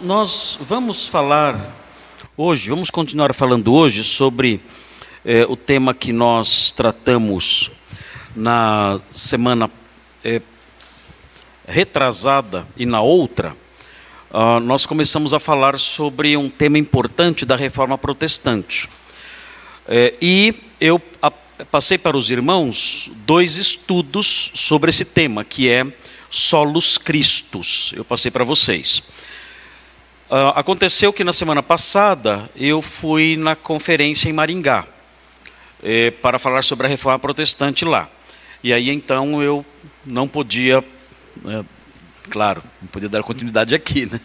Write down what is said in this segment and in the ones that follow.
Nós vamos falar hoje, vamos continuar falando hoje sobre é, o tema que nós tratamos na semana é, retrasada e na outra. Uh, nós começamos a falar sobre um tema importante da reforma protestante. É, e eu a, passei para os irmãos dois estudos sobre esse tema, que é Solos Cristos. Eu passei para vocês. Uh, aconteceu que na semana passada eu fui na conferência em Maringá eh, para falar sobre a reforma protestante lá. E aí então eu não podia, eh, claro, não podia dar continuidade aqui, né?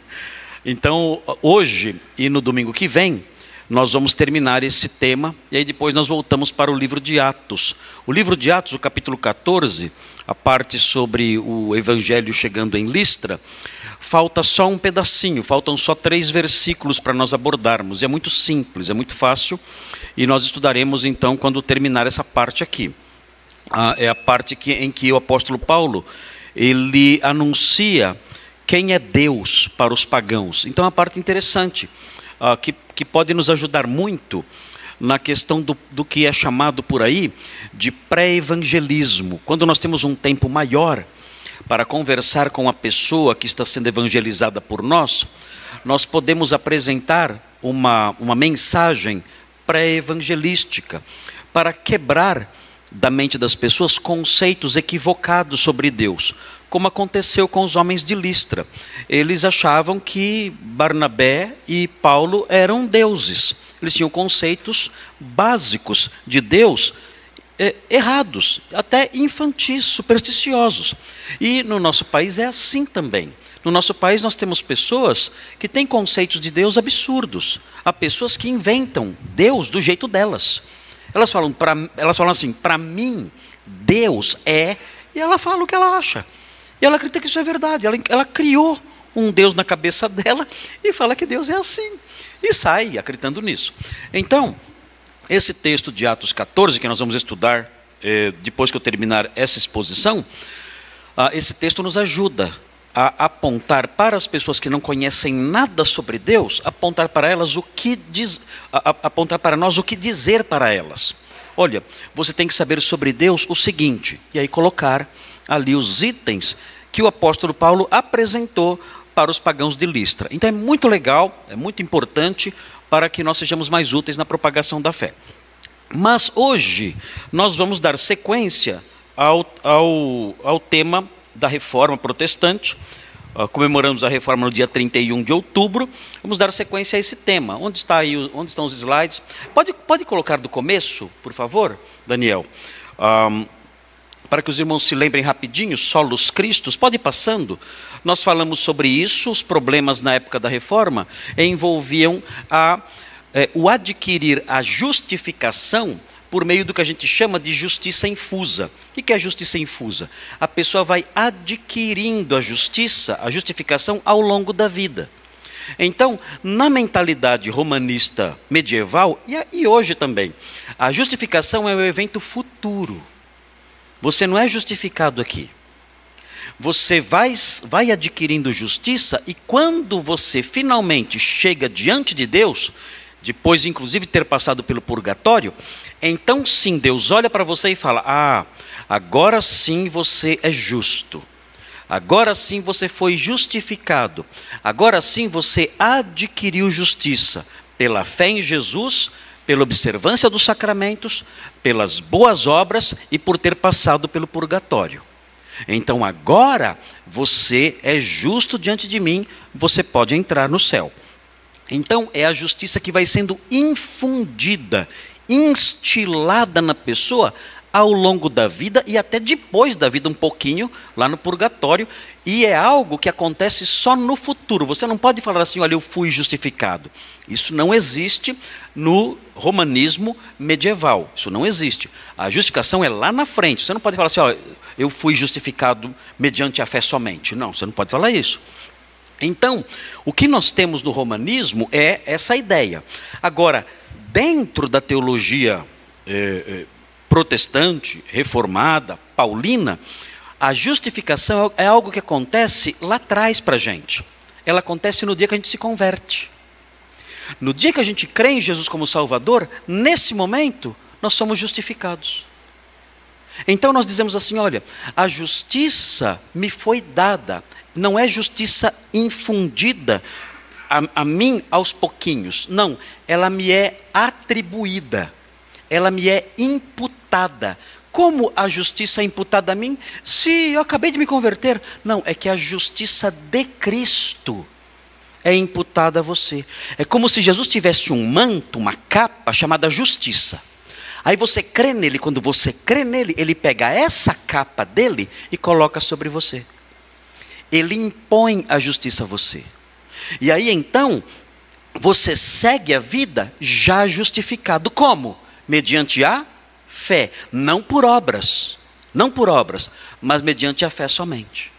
Então hoje e no domingo que vem nós vamos terminar esse tema e aí depois nós voltamos para o livro de Atos. O livro de Atos, o capítulo 14, a parte sobre o evangelho chegando em Listra, falta só um pedacinho, faltam só três versículos para nós abordarmos. E é muito simples, é muito fácil, e nós estudaremos então quando terminar essa parte aqui. Ah, é a parte que, em que o apóstolo Paulo ele anuncia quem é Deus para os pagãos. Então é uma parte interessante, ah, que, que pode nos ajudar muito na questão do, do que é chamado por aí de pré-evangelismo. Quando nós temos um tempo maior para conversar com a pessoa que está sendo evangelizada por nós, nós podemos apresentar uma, uma mensagem pré-evangelística para quebrar da mente das pessoas conceitos equivocados sobre Deus, como aconteceu com os homens de Listra. Eles achavam que Barnabé e Paulo eram deuses. Eles tinham conceitos básicos de Deus é, errados, até infantis, supersticiosos. E no nosso país é assim também. No nosso país nós temos pessoas que têm conceitos de Deus absurdos. Há pessoas que inventam Deus do jeito delas. Elas falam, pra, elas falam assim, para mim, Deus é, e ela fala o que ela acha. E ela acredita que isso é verdade. Ela, ela criou um Deus na cabeça dela e fala que Deus é assim. E sai acreditando nisso. Então, esse texto de Atos 14, que nós vamos estudar eh, depois que eu terminar essa exposição, ah, esse texto nos ajuda a apontar para as pessoas que não conhecem nada sobre Deus, apontar para elas o que diz, a, a, apontar para nós o que dizer para elas. Olha, você tem que saber sobre Deus o seguinte, e aí colocar ali os itens que o apóstolo Paulo apresentou para os pagãos de Listra. Então é muito legal, é muito importante para que nós sejamos mais úteis na propagação da fé. Mas hoje nós vamos dar sequência ao, ao, ao tema da reforma protestante. Uh, comemoramos a reforma no dia 31 de outubro. Vamos dar sequência a esse tema. Onde, está aí, onde estão os slides? Pode, pode colocar do começo, por favor, Daniel? Um, para que os irmãos se lembrem rapidinho, solos cristos, pode ir passando. Nós falamos sobre isso, os problemas na época da reforma envolviam a, é, o adquirir a justificação por meio do que a gente chama de justiça infusa. O que é justiça infusa? A pessoa vai adquirindo a justiça, a justificação ao longo da vida. Então, na mentalidade romanista medieval, e hoje também, a justificação é um evento futuro. Você não é justificado aqui. Você vai, vai adquirindo justiça e quando você finalmente chega diante de Deus, depois inclusive ter passado pelo purgatório, então sim, Deus olha para você e fala: Ah, agora sim você é justo. Agora sim você foi justificado. Agora sim você adquiriu justiça pela fé em Jesus, pela observância dos sacramentos, pelas boas obras e por ter passado pelo purgatório. Então agora você é justo diante de mim, você pode entrar no céu. Então é a justiça que vai sendo infundida, instilada na pessoa ao longo da vida e até depois da vida, um pouquinho, lá no purgatório, e é algo que acontece só no futuro. Você não pode falar assim, olha, eu fui justificado. Isso não existe no romanismo medieval. Isso não existe. A justificação é lá na frente. Você não pode falar assim, olha, eu fui justificado mediante a fé somente. Não, você não pode falar isso. Então, o que nós temos no romanismo é essa ideia. Agora, dentro da teologia eh, protestante, reformada, paulina, a justificação é algo que acontece lá atrás para a gente. ela acontece no dia que a gente se converte. No dia que a gente crê em Jesus como Salvador, nesse momento, nós somos justificados. Então nós dizemos assim: olha, a justiça me foi dada, não é justiça infundida a, a mim aos pouquinhos, não, ela me é atribuída, ela me é imputada. Como a justiça é imputada a mim se eu acabei de me converter? Não, é que a justiça de Cristo é imputada a você. É como se Jesus tivesse um manto, uma capa chamada justiça. Aí você crê nele, quando você crê nele, ele pega essa capa dele e coloca sobre você. Ele impõe a justiça a você. E aí então, você segue a vida já justificado. Como? Mediante a fé, não por obras, não por obras, mas mediante a fé somente.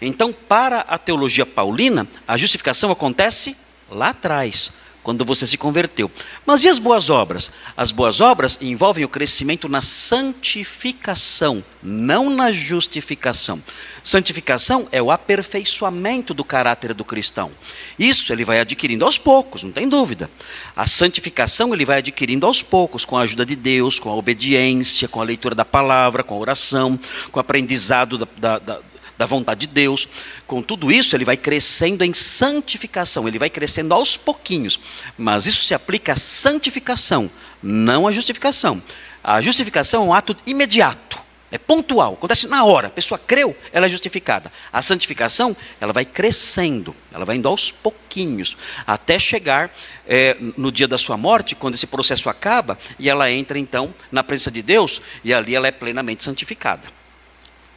Então, para a teologia paulina, a justificação acontece lá atrás, quando você se converteu. Mas e as boas obras? As boas obras envolvem o crescimento na santificação, não na justificação. Santificação é o aperfeiçoamento do caráter do cristão. Isso ele vai adquirindo aos poucos, não tem dúvida. A santificação ele vai adquirindo aos poucos, com a ajuda de Deus, com a obediência, com a leitura da palavra, com a oração, com o aprendizado da, da, da da vontade de Deus. Com tudo isso, ele vai crescendo em santificação, ele vai crescendo aos pouquinhos. Mas isso se aplica à santificação, não à justificação. A justificação é um ato imediato, é pontual, acontece na hora. A pessoa creu, ela é justificada. A santificação, ela vai crescendo, ela vai indo aos pouquinhos, até chegar é, no dia da sua morte, quando esse processo acaba, e ela entra então na presença de Deus, e ali ela é plenamente santificada.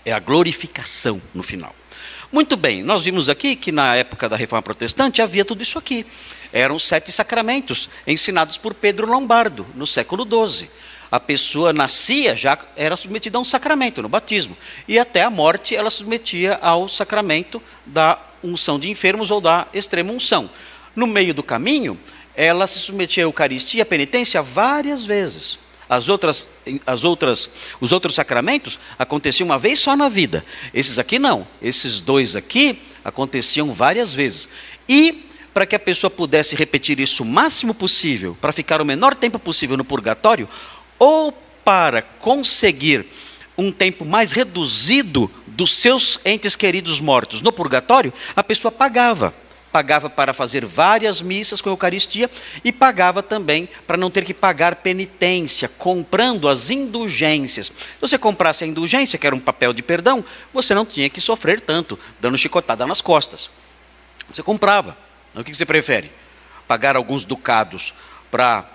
É a glorificação no final. Muito bem, nós vimos aqui que na época da reforma protestante havia tudo isso aqui. Eram sete sacramentos ensinados por Pedro Lombardo, no século XII. A pessoa nascia, já era submetida a um sacramento, no batismo. E até a morte ela submetia ao sacramento da unção de enfermos ou da extrema unção. No meio do caminho, ela se submetia à Eucaristia à penitência várias vezes. As outras, as outras, os outros sacramentos aconteciam uma vez só na vida. Esses aqui não. Esses dois aqui aconteciam várias vezes. E para que a pessoa pudesse repetir isso o máximo possível, para ficar o menor tempo possível no purgatório, ou para conseguir um tempo mais reduzido dos seus entes queridos mortos no purgatório, a pessoa pagava pagava para fazer várias missas com a Eucaristia e pagava também para não ter que pagar penitência, comprando as indulgências. Se você comprasse a indulgência, que era um papel de perdão, você não tinha que sofrer tanto, dando chicotada nas costas. Você comprava. O que você prefere? Pagar alguns ducados para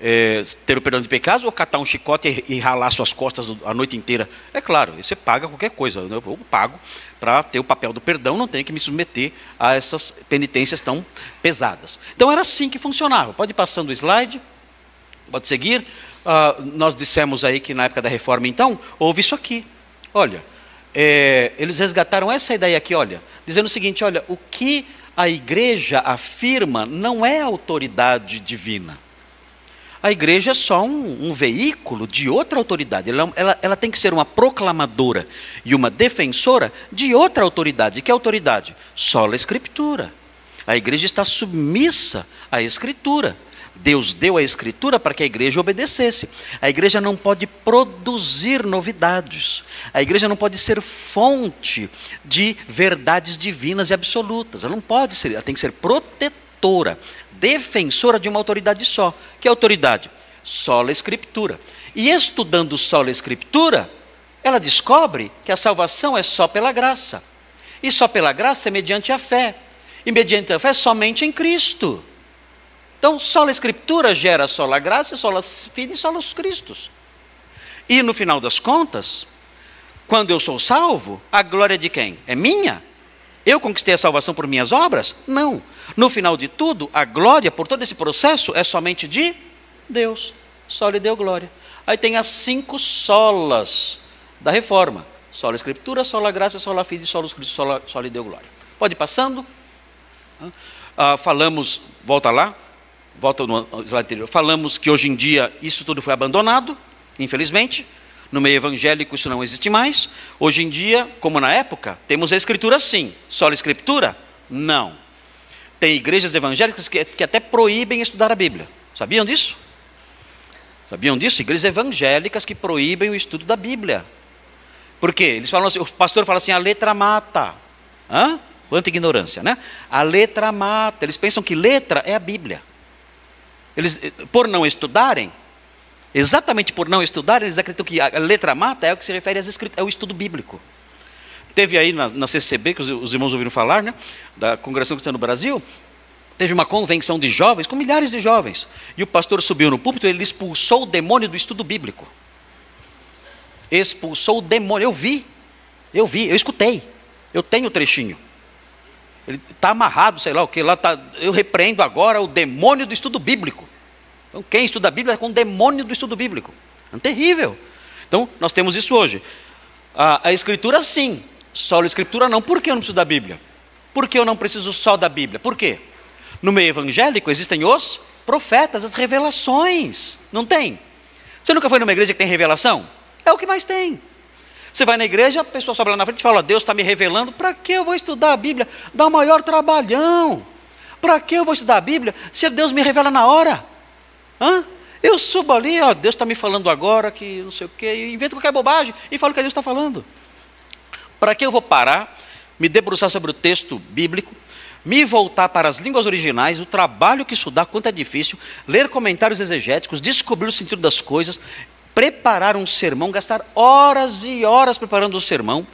é, ter o perdão de pecados ou catar um chicote e, e ralar suas costas a noite inteira? É claro, você paga qualquer coisa. Né? Eu pago para ter o papel do perdão, não tenho que me submeter a essas penitências tão pesadas. Então era assim que funcionava. Pode ir passando o slide, pode seguir. Uh, nós dissemos aí que na época da reforma, então, houve isso aqui. Olha, é, eles resgataram essa ideia aqui, olha, dizendo o seguinte: olha, o que a igreja afirma não é autoridade divina. A igreja é só um, um veículo de outra autoridade. Ela, ela, ela, tem que ser uma proclamadora e uma defensora de outra autoridade. Que autoridade? Só a Escritura. A igreja está submissa à Escritura. Deus deu a Escritura para que a igreja obedecesse. A igreja não pode produzir novidades. A igreja não pode ser fonte de verdades divinas e absolutas. Ela não pode ser, ela tem que ser protetora defensora de uma autoridade só. Que autoridade? Sola Escritura. E estudando sola Escritura, ela descobre que a salvação é só pela graça. E só pela graça é mediante a fé. E mediante a fé somente em Cristo. Então, sola Escritura gera sola graça, sola fide e sola os Cristos. E no final das contas, quando eu sou salvo, a glória de quem? É minha? Eu conquistei a salvação por minhas obras? Não. No final de tudo, a glória por todo esse processo é somente de Deus. Só lhe deu glória. Aí tem as cinco solas da reforma: sola Escritura, sola graça, sola fide, sola Cristo, sola, só lhe deu glória. Pode ir passando. Ah, falamos, volta lá, volta no slide anterior. Falamos que hoje em dia isso tudo foi abandonado, infelizmente. No meio evangélico isso não existe mais. Hoje em dia, como na época, temos a escritura sim. Só a escritura? Não. Tem igrejas evangélicas que, que até proíbem estudar a Bíblia. Sabiam disso? Sabiam disso? Igrejas evangélicas que proíbem o estudo da Bíblia. Por quê? Eles falam assim, o pastor fala assim, a letra mata. Hã? Quanta ignorância, né? A letra mata. Eles pensam que letra é a Bíblia. Eles, por não estudarem, exatamente por não estudarem, eles acreditam que a letra mata é o que se refere às escritas, é o estudo bíblico. Teve aí na, na CCB, que os, os, irmãos ouviram falar, né? Da Congregação Cristã no Brasil, teve uma convenção de jovens, com milhares de jovens. E o pastor subiu no púlpito e ele expulsou o demônio do estudo bíblico. Expulsou o demônio. Eu vi, eu vi, eu escutei. Eu tenho o trechinho. Ele está amarrado, sei lá o que, lá tá, eu repreendo agora o demônio do estudo bíblico. Então, quem estuda a Bíblia é com o demônio do estudo bíblico. É terrível. Então, nós temos isso hoje. A, a Escritura, sim. Só a Escritura, não. Por que eu não preciso da Bíblia? Por que eu não preciso só da Bíblia? Por quê? No meio evangélico existem os profetas, as revelações. Não tem? Você nunca foi numa igreja que tem revelação? É o que mais tem. Você vai na igreja, a pessoa sobe lá na frente e fala: Deus está me revelando, para que eu vou estudar a Bíblia? Dá o maior trabalhão. Para que eu vou estudar a Bíblia se Deus me revela na hora? Hã? Eu subo ali, ó, Deus está me falando agora que não sei o quê, invento qualquer bobagem e falo o que Deus está falando. Para que eu vou parar, me debruçar sobre o texto bíblico, me voltar para as línguas originais, o trabalho que dá, quanto é difícil, ler comentários exegéticos, descobrir o sentido das coisas, preparar um sermão, gastar horas e horas preparando o sermão,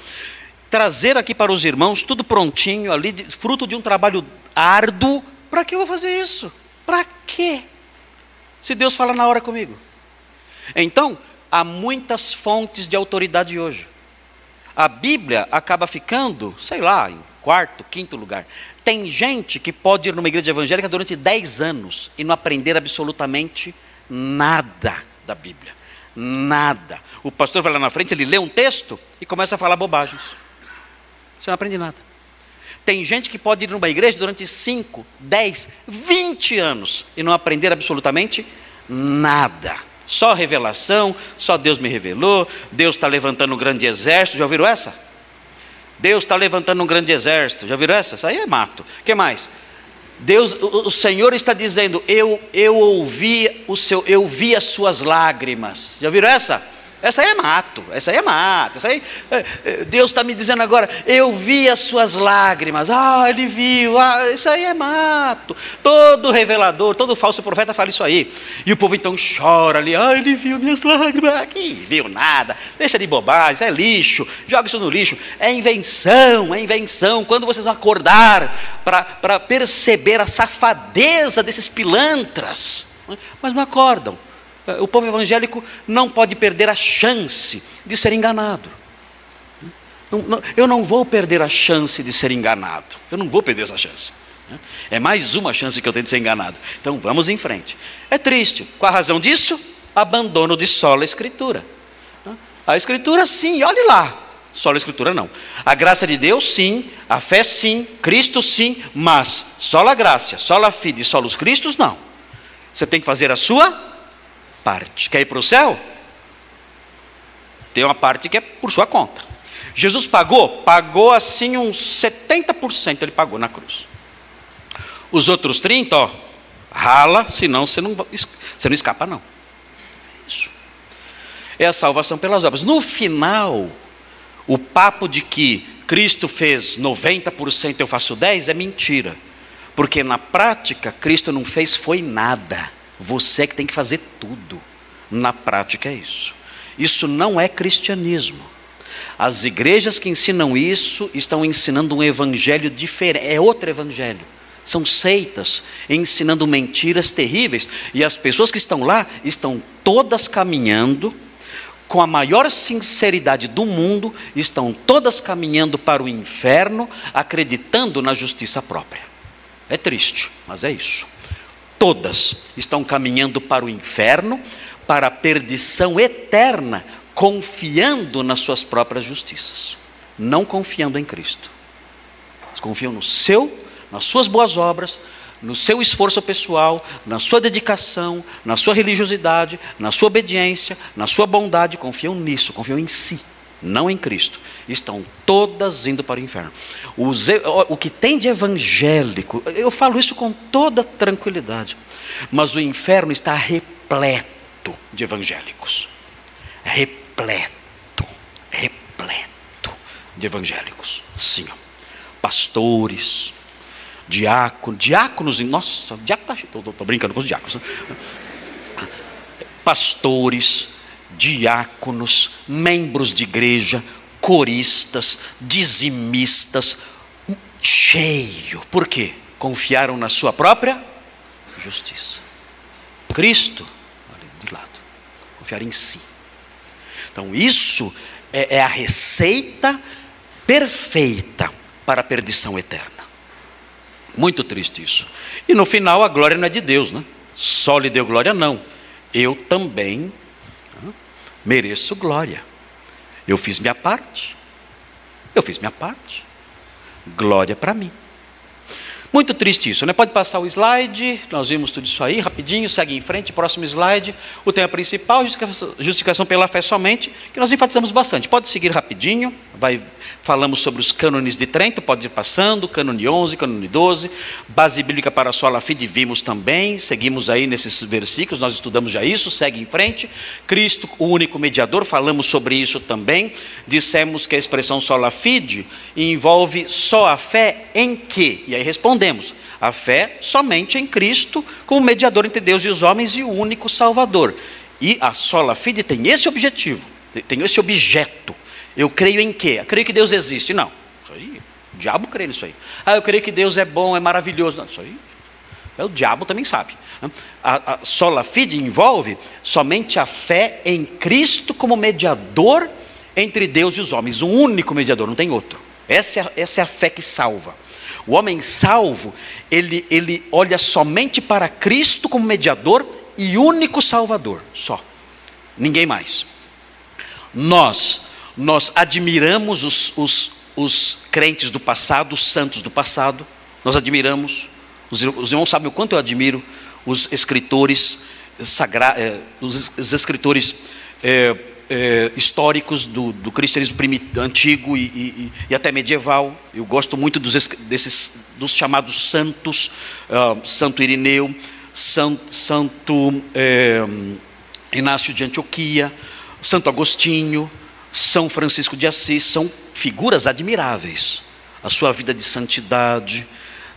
trazer aqui para os irmãos tudo prontinho ali, fruto de um trabalho árduo. Para que eu vou fazer isso? Para quê? Se Deus fala na hora comigo. Então, há muitas fontes de autoridade hoje. A Bíblia acaba ficando, sei lá, em quarto, quinto lugar. Tem gente que pode ir numa igreja evangélica durante 10 anos e não aprender absolutamente nada da Bíblia. Nada. O pastor vai lá na frente, ele lê um texto e começa a falar bobagens. Você não aprende nada. Tem gente que pode ir numa igreja durante 5, 10, 20 anos e não aprender absolutamente nada. Só revelação, só Deus me revelou, Deus está levantando um grande exército. Já ouviram essa? Deus está levantando um grande exército. Já ouviram essa? Isso aí é mato. O que mais? Deus, o Senhor está dizendo: eu, eu ouvi o seu, eu vi as suas lágrimas. Já viram essa? Essa aí é mato, essa aí é mato. Essa aí, é, é, Deus está me dizendo agora, eu vi as suas lágrimas. Ah, ele viu. Ah, isso aí é mato. Todo revelador, todo falso profeta fala isso aí. E o povo então chora ali. Ah, ele viu minhas lágrimas. Que viu nada. Deixa de bobagem, é lixo. Joga isso no lixo. É invenção, é invenção. Quando vocês vão acordar para perceber a safadeza desses pilantras, mas não acordam o povo evangélico não pode perder a chance de ser enganado. eu não vou perder a chance de ser enganado. Eu não vou perder essa chance. É mais uma chance que eu tenho de ser enganado. Então vamos em frente. É triste. Qual a razão disso? Abandono de sola escritura. A escritura sim, olhe lá. Só a escritura não. A graça de Deus sim, a fé sim, Cristo sim, mas só a graça, só a fide, só os Cristos não. Você tem que fazer a sua parte. Quer ir para o céu? Tem uma parte que é por sua conta. Jesus pagou? Pagou assim uns 70% ele pagou na cruz. Os outros 30%, ó, rala, senão você não, você não escapa, não. Isso. É a salvação pelas obras. No final, o papo de que Cristo fez 90%, eu faço 10% é mentira. Porque na prática, Cristo não fez foi nada. Você é que tem que fazer tudo. Na prática é isso. Isso não é cristianismo. As igrejas que ensinam isso estão ensinando um evangelho diferente, é outro evangelho. São seitas ensinando mentiras terríveis, e as pessoas que estão lá estão todas caminhando com a maior sinceridade do mundo, estão todas caminhando para o inferno, acreditando na justiça própria. É triste, mas é isso todas estão caminhando para o inferno, para a perdição eterna, confiando nas suas próprias justiças, não confiando em Cristo. Eles confiam no seu, nas suas boas obras, no seu esforço pessoal, na sua dedicação, na sua religiosidade, na sua obediência, na sua bondade, confiam nisso, confiam em si. não em Cristo, estão todas indo para o inferno. o que tem de evangélico, eu falo isso com toda tranquilidade, mas o inferno está repleto de evangélicos. Repleto, repleto de evangélicos. Sim, pastores, diáconos, diáconos, nossa, diácono, estou brincando com os diáconos. Né? Pastores, diáconos, membros de igreja, coristas, dizimistas, cheio. Por quê? Confiaram na sua própria justiça. Cristo, ali de lado, confiar em si. Então, isso é, é a receita perfeita para a perdição eterna. Muito triste isso. E no final, a glória não é de Deus, né? Só lhe deu glória, não. Eu também mereço glória. Eu fiz minha parte. Eu fiz minha parte. Glória para mim. Muito triste isso, né? Pode passar o slide, nós vimos tudo isso aí, rapidinho, segue em frente, próximo slide. O tema principal, justificação pela fé somente, que nós enfatizamos bastante. Pode seguir rapidinho, vai, falamos sobre os cânones de Trento, pode ir passando, cânone 11, cânone 12, base bíblica para a sola fide, vimos também, seguimos aí nesses versículos, nós estudamos já isso, segue em frente. Cristo, o único mediador, falamos sobre isso também. Dissemos que a expressão sola fide envolve só a fé em que? E aí respondemos a fé somente em Cristo, como mediador entre Deus e os homens e o único Salvador. E a sola fide tem esse objetivo, tem esse objeto. Eu creio em quê? Eu creio que Deus existe. Não, isso aí, o diabo crê nisso aí. Ah, eu creio que Deus é bom, é maravilhoso. Não, isso aí, é, o diabo também sabe. A, a sola fide envolve somente a fé em Cristo como mediador entre Deus e os homens, um único mediador, não tem outro. Essa é, essa é a fé que salva. O homem salvo, ele, ele olha somente para Cristo como mediador e único salvador, só. Ninguém mais. Nós, nós admiramos os, os, os crentes do passado, os santos do passado, nós admiramos, os, os irmãos sabem o quanto eu admiro os escritores sagrados, eh, os, os, escritores eh, é, históricos do, do cristianismo antigo e, e, e, até medieval. Eu gosto muito dos, desses, dos chamados santos, uh, Santo Irineu, San, Santo é, Inácio de Antioquia, Santo Agostinho, São Francisco de Assis, são figuras admiráveis. A sua vida de santidade,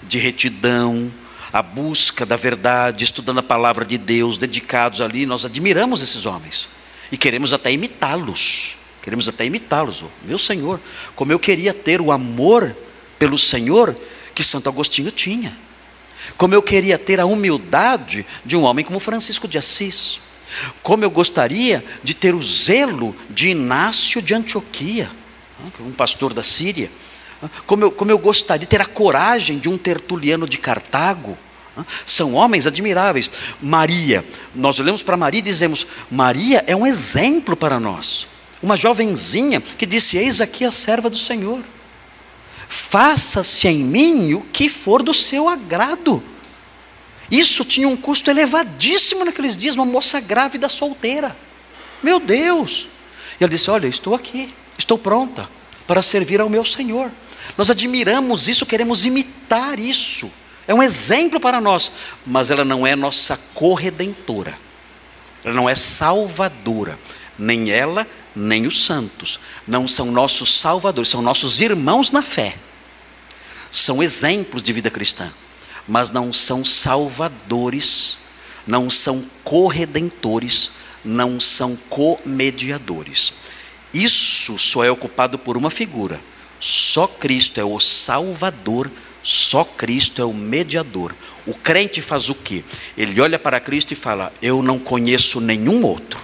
de retidão, a busca da verdade, estudando a palavra de Deus, dedicados ali, nós admiramos esses homens e queremos até imitá-los. Queremos até imitá-los. Meu Senhor, como eu queria ter o amor pelo Senhor que Santo Agostinho tinha. Como eu queria ter a humildade de um homem como Francisco de Assis. Como eu gostaria de ter o zelo de Inácio de Antioquia, um pastor da Síria. Como eu, como eu gostaria de ter a coragem de um tertuliano de Cartago são homens admiráveis. Maria, nós olhamos para Maria e dizemos: Maria é um exemplo para nós. Uma jovenzinha que disse: Eis aqui a serva do Senhor. Faça-se em mim o que for do seu agrado. Isso tinha um custo elevadíssimo naqueles dias, uma moça grávida solteira. Meu Deus! E ela disse: Olha, estou aqui, estou pronta para servir ao meu Senhor. Nós admiramos isso, queremos imitar isso. É um exemplo para nós, mas ela não é nossa corredentora. Ela não é salvadora. Nem ela, nem os santos. Não são nossos salvadores, são nossos irmãos na fé. São exemplos de vida cristã, mas não são salvadores, não são corredentores, não são comediadores. Isso só é ocupado por uma figura. Só Cristo é o Salvador só Cristo é o mediador. O crente faz o quê? Ele olha para Cristo e fala: Eu não conheço nenhum outro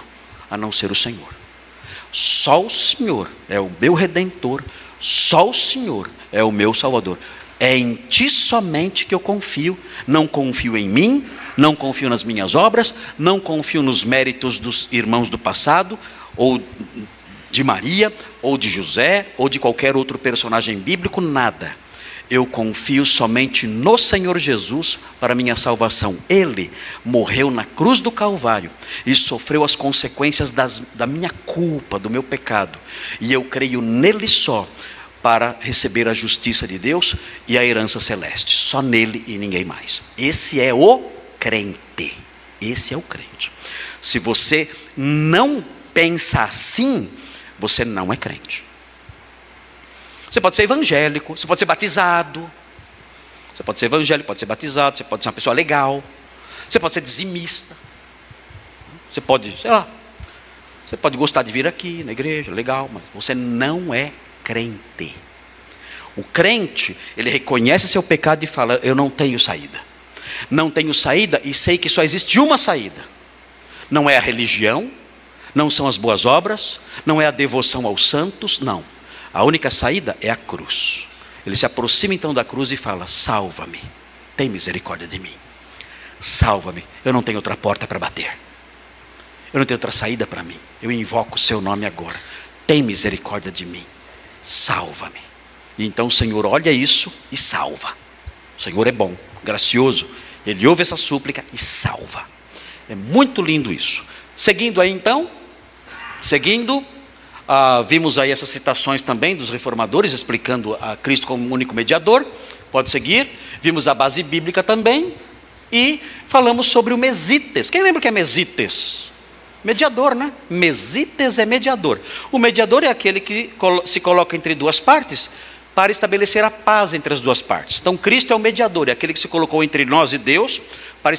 a não ser o Senhor. Só o Senhor é o meu redentor, só o Senhor é o meu salvador. É em ti somente que eu confio. Não confio em mim, não confio nas minhas obras, não confio nos méritos dos irmãos do passado, ou de Maria, ou de José, ou de qualquer outro personagem bíblico, nada eu confio somente no Senhor Jesus para minha salvação. Ele morreu na cruz do Calvário e sofreu as consequências das, da minha culpa, do meu pecado. E eu creio nele só para receber a justiça de Deus e a herança celeste. Só nele e ninguém mais. Esse é o crente. Esse é o crente. Se você não pensa assim, você não é crente. Você pode ser evangélico, você pode ser batizado. Você pode ser evangélico, pode ser batizado, você pode ser uma pessoa legal. Você pode ser dizimista. Você pode, sei lá. Você pode gostar de vir aqui na igreja, legal, mas você não é crente. O crente, ele reconhece seu pecado e fala: Eu não tenho saída. Não tenho saída e sei que só existe uma saída. Não é a religião, não são as boas obras, não é a devoção aos santos, não a única saída é a cruz. Ele se aproxima então da cruz e fala: Salva-me, tem misericórdia de mim. Salva-me, eu não tenho outra porta para bater. Eu não tenho outra saída para mim. Eu invoco o seu nome agora. Tem misericórdia de mim. Salva-me. E então o Senhor olha isso e salva. O Senhor é bom, gracioso. Ele ouve essa súplica e salva. É muito lindo isso. Seguindo aí então, seguindo ah, vimos aí essas citações também dos reformadores explicando a Cristo como único mediador. Pode seguir. Vimos a base bíblica também. E falamos sobre o mesites. Quem lembra que é mesites? Mediador, né? Mesites é mediador. O mediador é aquele que se coloca entre duas partes para estabelecer a paz entre as duas partes. Então, Cristo é o mediador, é aquele que se colocou entre nós e Deus para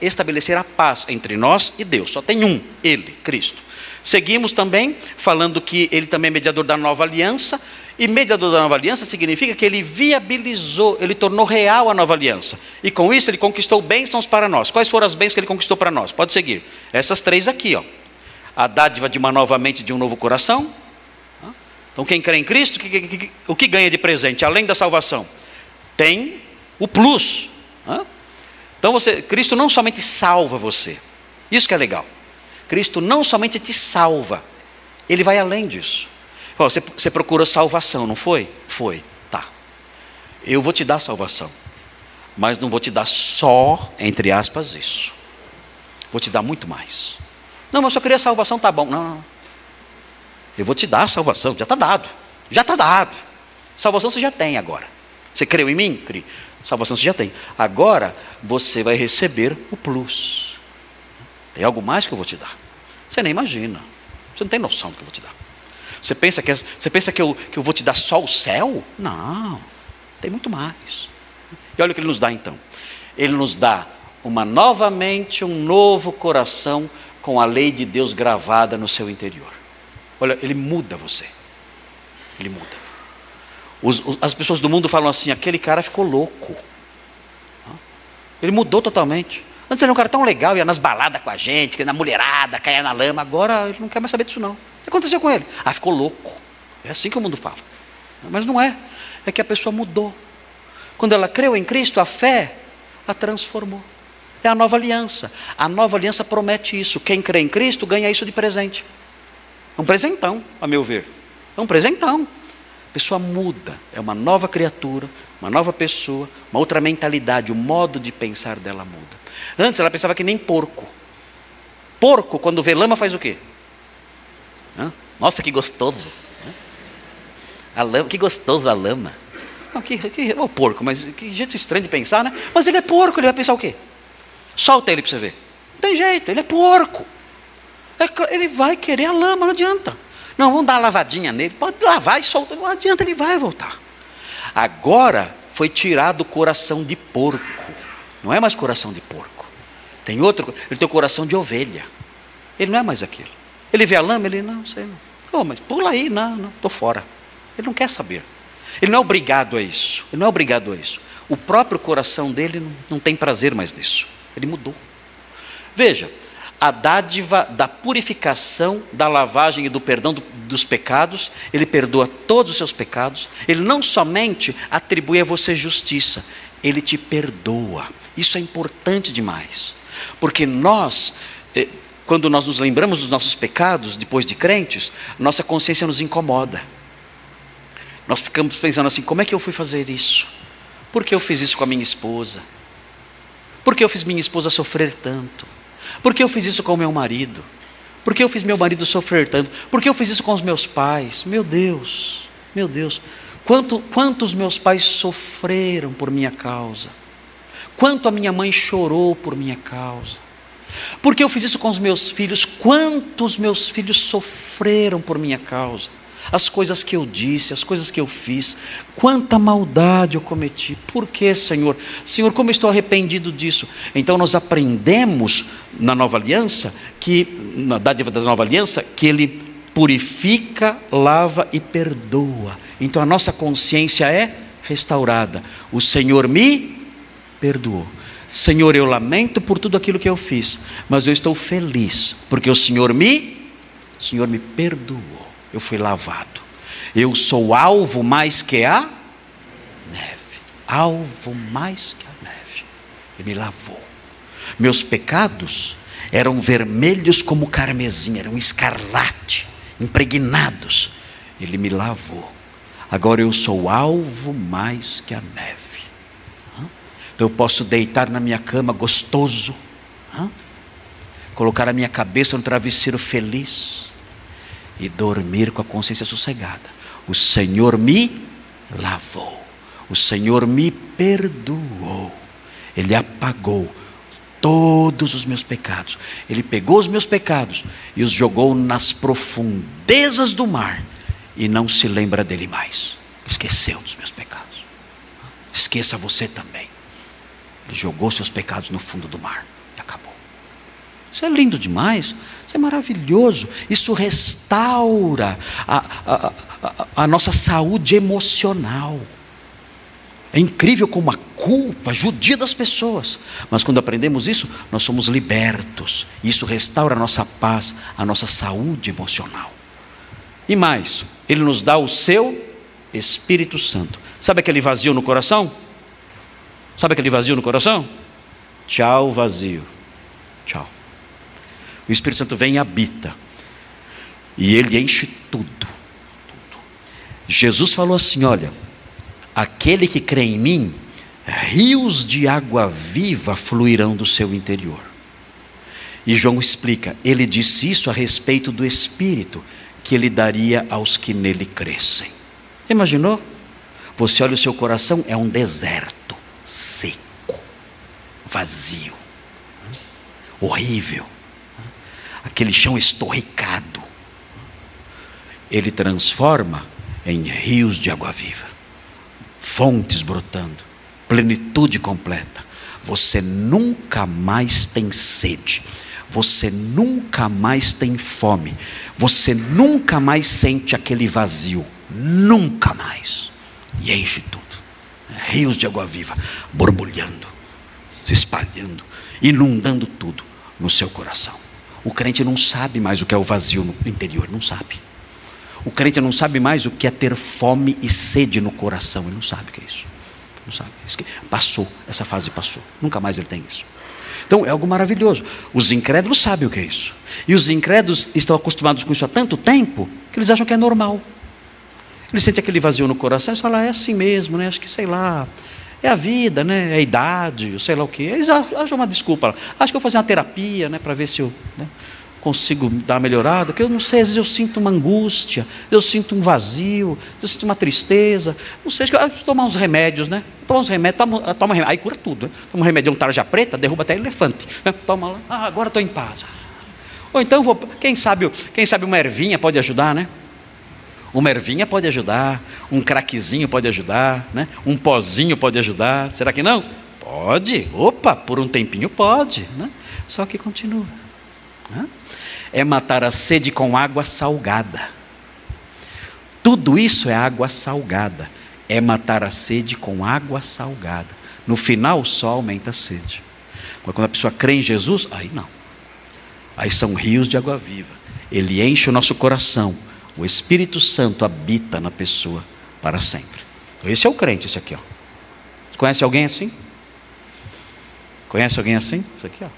estabelecer a paz entre nós e Deus. Só tem um, Ele, Cristo. Seguimos também falando que ele também é mediador da nova aliança, e mediador da nova aliança significa que ele viabilizou, ele tornou real a nova aliança. E com isso ele conquistou bênçãos para nós. Quais foram as bênçãos que ele conquistou para nós? Pode seguir. Essas três aqui, ó. A dádiva de uma nova mente, de um novo coração. Então quem crê em Cristo, o que ganha de presente, além da salvação? Tem o plus. Então você, Cristo não somente salva você. Isso que é legal. Cristo não somente te salva, ele vai além disso. Você, você procura salvação, não foi? Foi, tá. Eu vou te dar salvação, mas não vou te dar só, entre aspas, isso. Vou te dar muito mais. Não, mas eu só queria salvação, tá bom. Não, não. Eu vou te dar salvação, já está dado. Já está dado. Salvação você já tem agora. Você creu em mim? Cri. Salvação você já tem. Agora você vai receber o plus. Tem algo mais que eu vou te dar. Você nem imagina. Você não tem noção do que eu vou te dar. Você pensa que, você pensa que, eu, que eu vou te dar só o céu? Não. Tem muito mais. E olha o que ele nos dá então. Ele nos dá uma novamente um novo coração com a lei de Deus gravada no seu interior. Olha, ele muda você. Ele muda. Os, os, as pessoas do mundo falam assim: aquele cara ficou louco. Ele mudou totalmente. Antes ele era um cara tão legal, ia nas baladas com a gente, na mulherada, caía na lama. Agora ele não quer mais saber disso, não. Aconteceu com ele? Ah, ficou louco. É assim que o mundo fala. Mas não é. É que a pessoa mudou. Quando ela creu em Cristo, a fé a transformou. É a nova aliança. A nova aliança promete isso. Quem crê em Cristo ganha isso de presente. É um presentão, a meu ver. É um presentão. A pessoa muda. É uma nova criatura, uma nova pessoa, uma outra mentalidade. O modo de pensar dela muda. Antes ela pensava que nem porco. Porco, quando vê lama, faz o quê? Nossa, que gostoso. A lama, que gostoso a lama. Não, que, que, oh, porco, mas que jeito estranho de pensar, né? Mas ele é porco, ele vai pensar o quê? Solta ele para você ver. Não tem jeito, ele é porco. É, ele vai querer a lama, não adianta. Não, vamos dar uma lavadinha nele. Pode lavar e solta, não adianta, ele vai voltar. Agora foi tirado o coração de porco. Não é mais coração de porco. Tem outro, ele tem o coração de ovelha. Ele não é mais aquilo. Ele vê a lama, ele não, sei não. Oh, mas pula aí, não, não, estou fora. Ele não quer saber. Ele não é obrigado a isso. Ele não é obrigado a isso. O próprio coração dele não, não tem prazer mais nisso. Ele mudou. Veja, a dádiva da purificação, da lavagem e do perdão do, dos pecados, ele perdoa todos os seus pecados, ele não somente atribui a você justiça, ele te perdoa. Isso é importante demais. Porque nós, eh, quando nós nos lembramos dos nossos pecados, depois de crentes, nossa consciência nos incomoda. Nós ficamos pensando assim: como é que eu fui fazer isso? Por que eu fiz isso com a minha esposa? Por que eu fiz minha esposa sofrer tanto? Por que eu fiz isso com o meu marido? Por que eu fiz meu marido sofrer tanto? Por que eu fiz isso com os meus pais? Meu Deus, meu Deus. Quanto, quantos meus pais sofreram por minha causa? Quanto a minha mãe chorou por minha causa? Por que eu fiz isso com os meus filhos? Quantos meus filhos sofreram por minha causa? As coisas que eu disse, as coisas que eu fiz, quanta maldade eu cometi. Por que, Senhor? Senhor, como eu estou arrependido disso? Então nós aprendemos na nova aliança que na dádiva da nova aliança que ele purifica, lava e perdoa. Então a nossa consciência é restaurada. O Senhor me perdoou. Senhor, eu lamento por tudo aquilo que eu fiz, mas eu estou feliz, porque o Senhor me, o Senhor me perdoou. Eu fui lavado. Eu sou alvo mais que a neve. Alvo mais que a neve. Ele me lavou. Meus pecados eram vermelhos como carmesim, eram escarlate, impregnados. Ele me lavou. Agora eu sou alvo mais que a neve. Então eu posso deitar na minha cama gostoso, hein? colocar a minha cabeça no travesseiro feliz e dormir com a consciência sossegada. O Senhor me lavou, o Senhor me perdoou, Ele apagou todos os meus pecados. Ele pegou os meus pecados e os jogou nas profundezas do mar e não se lembra dele mais. Esqueceu dos meus pecados. Esqueça você também. Ele jogou seus pecados no fundo do mar e acabou. Isso é lindo demais, isso é maravilhoso. Isso restaura a, a, a, a nossa saúde emocional. É incrível como a culpa judia das pessoas. Mas quando aprendemos isso, nós somos libertos. Isso restaura a nossa paz, a nossa saúde emocional. E mais, Ele nos dá o seu Espírito Santo. Sabe aquele vazio no coração? Sabe aquele vazio no coração? Tchau, vazio. Tchau. O Espírito Santo vem e habita. E ele enche tudo. tudo. Jesus falou assim: olha, aquele que crê em mim, rios de água viva fluirão do seu interior. E João explica: ele disse isso a respeito do Espírito que ele daria aos que nele crescem. Imaginou? Você olha o seu coração, é um deserto seco, vazio, horrível, aquele chão estorricado. Ele transforma em rios de água viva, fontes brotando, plenitude completa. Você nunca mais tem sede, você nunca mais tem fome, você nunca mais sente aquele vazio, nunca mais. E enche tudo rios de água viva, borbulhando, se espalhando, inundando tudo no seu coração. O crente não sabe mais o que é o vazio no interior, não sabe. O crente não sabe mais o que é ter fome e sede no coração, ele não sabe o que é isso. Não sabe. Passou, essa fase passou. Nunca mais ele tem isso. Então é algo maravilhoso. Os incrédulos sabem o que é isso. E os incrédulos estão acostumados com isso há tanto tempo que eles acham que é normal. Ele sente aquele vazio no coração e fala, é assim mesmo, né? Acho que, sei lá, é a vida, né? É a idade, sei lá o quê. Eles acham uma desculpa. Acho que eu vou fazer uma terapia, né? Para ver se eu né, consigo dar uma melhorada. Porque eu não sei, às vezes eu sinto uma angústia, eu sinto um vazio, eu sinto uma tristeza. Não sei, acho que eu vou tomar uns remédios, né? Toma uns remédios, toma, toma remédio. Aí cura tudo. Né? Toma um remédio, um tarja preta, derruba até elefante. Né? Toma lá, ah, agora estou em paz. Ou então vou, quem sabe, quem sabe uma ervinha pode ajudar, né? Uma ervinha pode ajudar, um craquezinho pode ajudar, né? um pozinho pode ajudar. Será que não? Pode. Opa, por um tempinho pode. Né? Só que continua. Né? É matar a sede com água salgada. Tudo isso é água salgada. É matar a sede com água salgada. No final só aumenta a sede. Mas quando a pessoa crê em Jesus, aí não. Aí são rios de água viva. Ele enche o nosso coração o Espírito Santo habita na pessoa para sempre. Então, esse é o crente, esse aqui. Ó. Conhece alguém assim? Conhece alguém assim? Isso aqui, ó.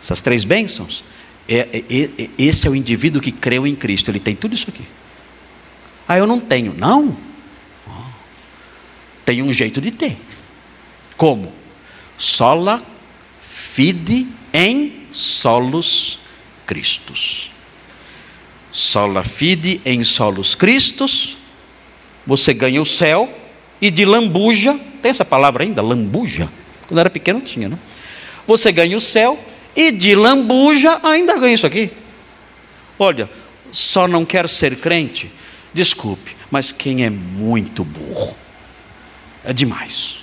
Essas três bênçãos. É, é, é, esse é o indivíduo que creu em Cristo. Ele tem tudo isso aqui. Ah, eu não tenho. Não. tem um jeito de ter. Como? Sola fide em solos Cristos. Sola fide em solos Cristos, você ganha o céu, e de lambuja, tem essa palavra ainda, lambuja? Quando era pequeno tinha, não? Você ganha o céu, e de lambuja ainda ganha isso aqui. Olha, só não quer ser crente, desculpe, mas quem é muito burro, é demais.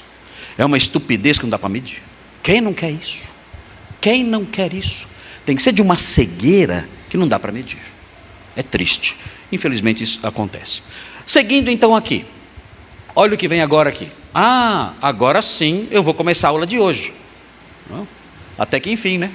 É uma estupidez que não dá para medir. Quem não quer isso? Quem não quer isso? Tem que ser de uma cegueira que não dá para medir. É triste. Infelizmente isso acontece. Seguindo então aqui. Olha o que vem agora aqui. Ah, agora sim eu vou começar a aula de hoje. Até que enfim, né?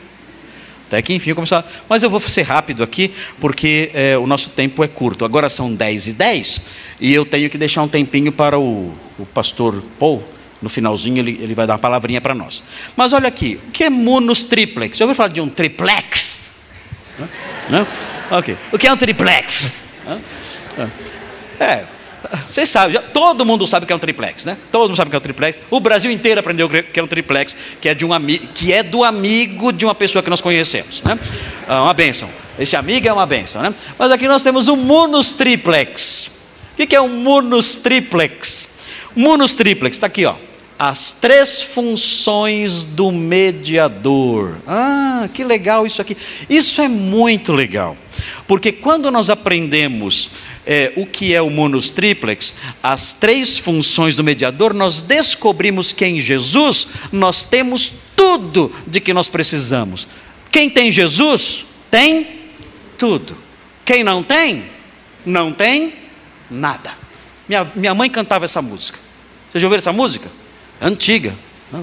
Até que enfim eu começar. Mas eu vou ser rápido aqui, porque é, o nosso tempo é curto. Agora são 10 e 10 e eu tenho que deixar um tempinho para o, o pastor Paul. No finalzinho ele, ele vai dar uma palavrinha para nós. Mas olha aqui, o que é munus triplex? Já ouviu falar de um triplex? Não? Ok. O que é um triplex? É, vocês sabem, todo mundo sabe que é um triplex, né? Todo mundo sabe que é um triplex. O Brasil inteiro aprendeu que é um triplex, que é, de um que é do amigo de uma pessoa que nós conhecemos, né? Ah, uma benção. Esse amigo é uma benção, né? Mas aqui nós temos o munus triplex. O que é um munus triplex? Munus triplex, está aqui, ó. As três funções do mediador. Ah, que legal isso aqui. Isso é muito legal. Porque quando nós aprendemos é, o que é o munus triplex, as três funções do mediador, nós descobrimos que em Jesus nós temos tudo de que nós precisamos. Quem tem Jesus, tem tudo. Quem não tem, não tem nada. Minha, minha mãe cantava essa música. Vocês já ouviram essa música? Antiga.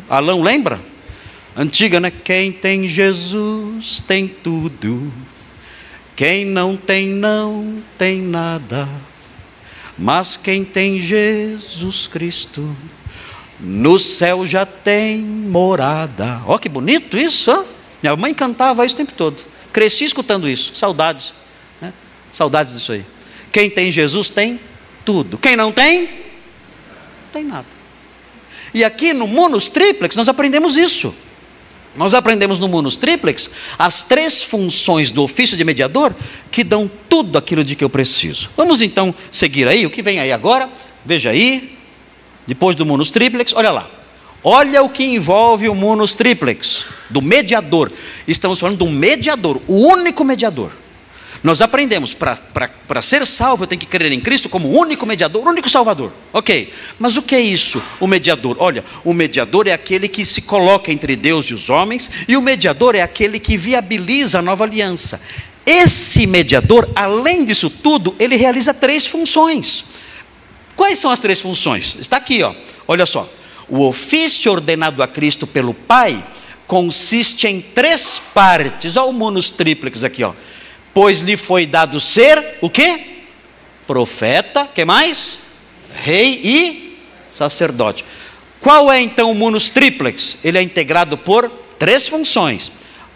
Alão lembra? Antiga, né? Quem tem Jesus tem tudo. Quem não tem, não tem nada. Mas quem tem Jesus Cristo, no céu já tem morada. Ó, oh, que bonito isso! Hein? Minha mãe cantava isso o tempo todo. Cresci escutando isso. Saudades. Né? Saudades disso aí. Quem tem Jesus tem tudo. Quem não tem, não tem nada. E aqui no Munus Triplex nós aprendemos isso. Nós aprendemos no Munus Triplex as três funções do ofício de mediador que dão tudo aquilo de que eu preciso. Vamos então seguir aí, o que vem aí agora? Veja aí, depois do Munus Triplex, olha lá. Olha o que envolve o Munus Triplex, do mediador. Estamos falando do mediador, o único mediador. Nós aprendemos, para ser salvo eu tenho que crer em Cristo como único mediador, único salvador. Ok, mas o que é isso, o mediador? Olha, o mediador é aquele que se coloca entre Deus e os homens, e o mediador é aquele que viabiliza a nova aliança. Esse mediador, além disso tudo, ele realiza três funções. Quais são as três funções? Está aqui, ó. olha só. O ofício ordenado a Cristo pelo Pai consiste em três partes. Olha o munus triplex aqui, ó pois lhe foi dado ser o quê? Profeta, que mais? Rei e sacerdote. Qual é então o munus triplex? Ele é integrado por três funções: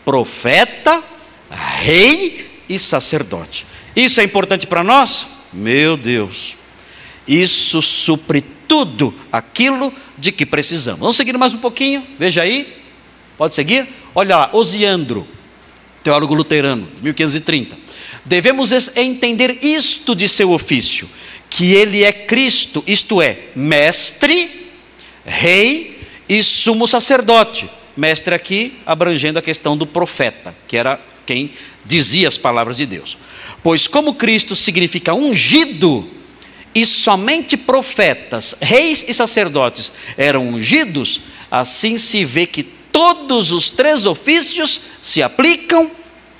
profeta, rei e sacerdote. Isso é importante para nós? Meu Deus. Isso supre tudo aquilo de que precisamos. Vamos seguir mais um pouquinho? Veja aí. Pode seguir? Olha lá, Osiandro teólogo luterano, 1530. Devemos entender isto de seu ofício, que ele é Cristo, isto é, mestre, rei e sumo sacerdote. Mestre aqui abrangendo a questão do profeta, que era quem dizia as palavras de Deus. Pois como Cristo significa ungido, e somente profetas, reis e sacerdotes eram ungidos, assim se vê que todos os três ofícios se aplicam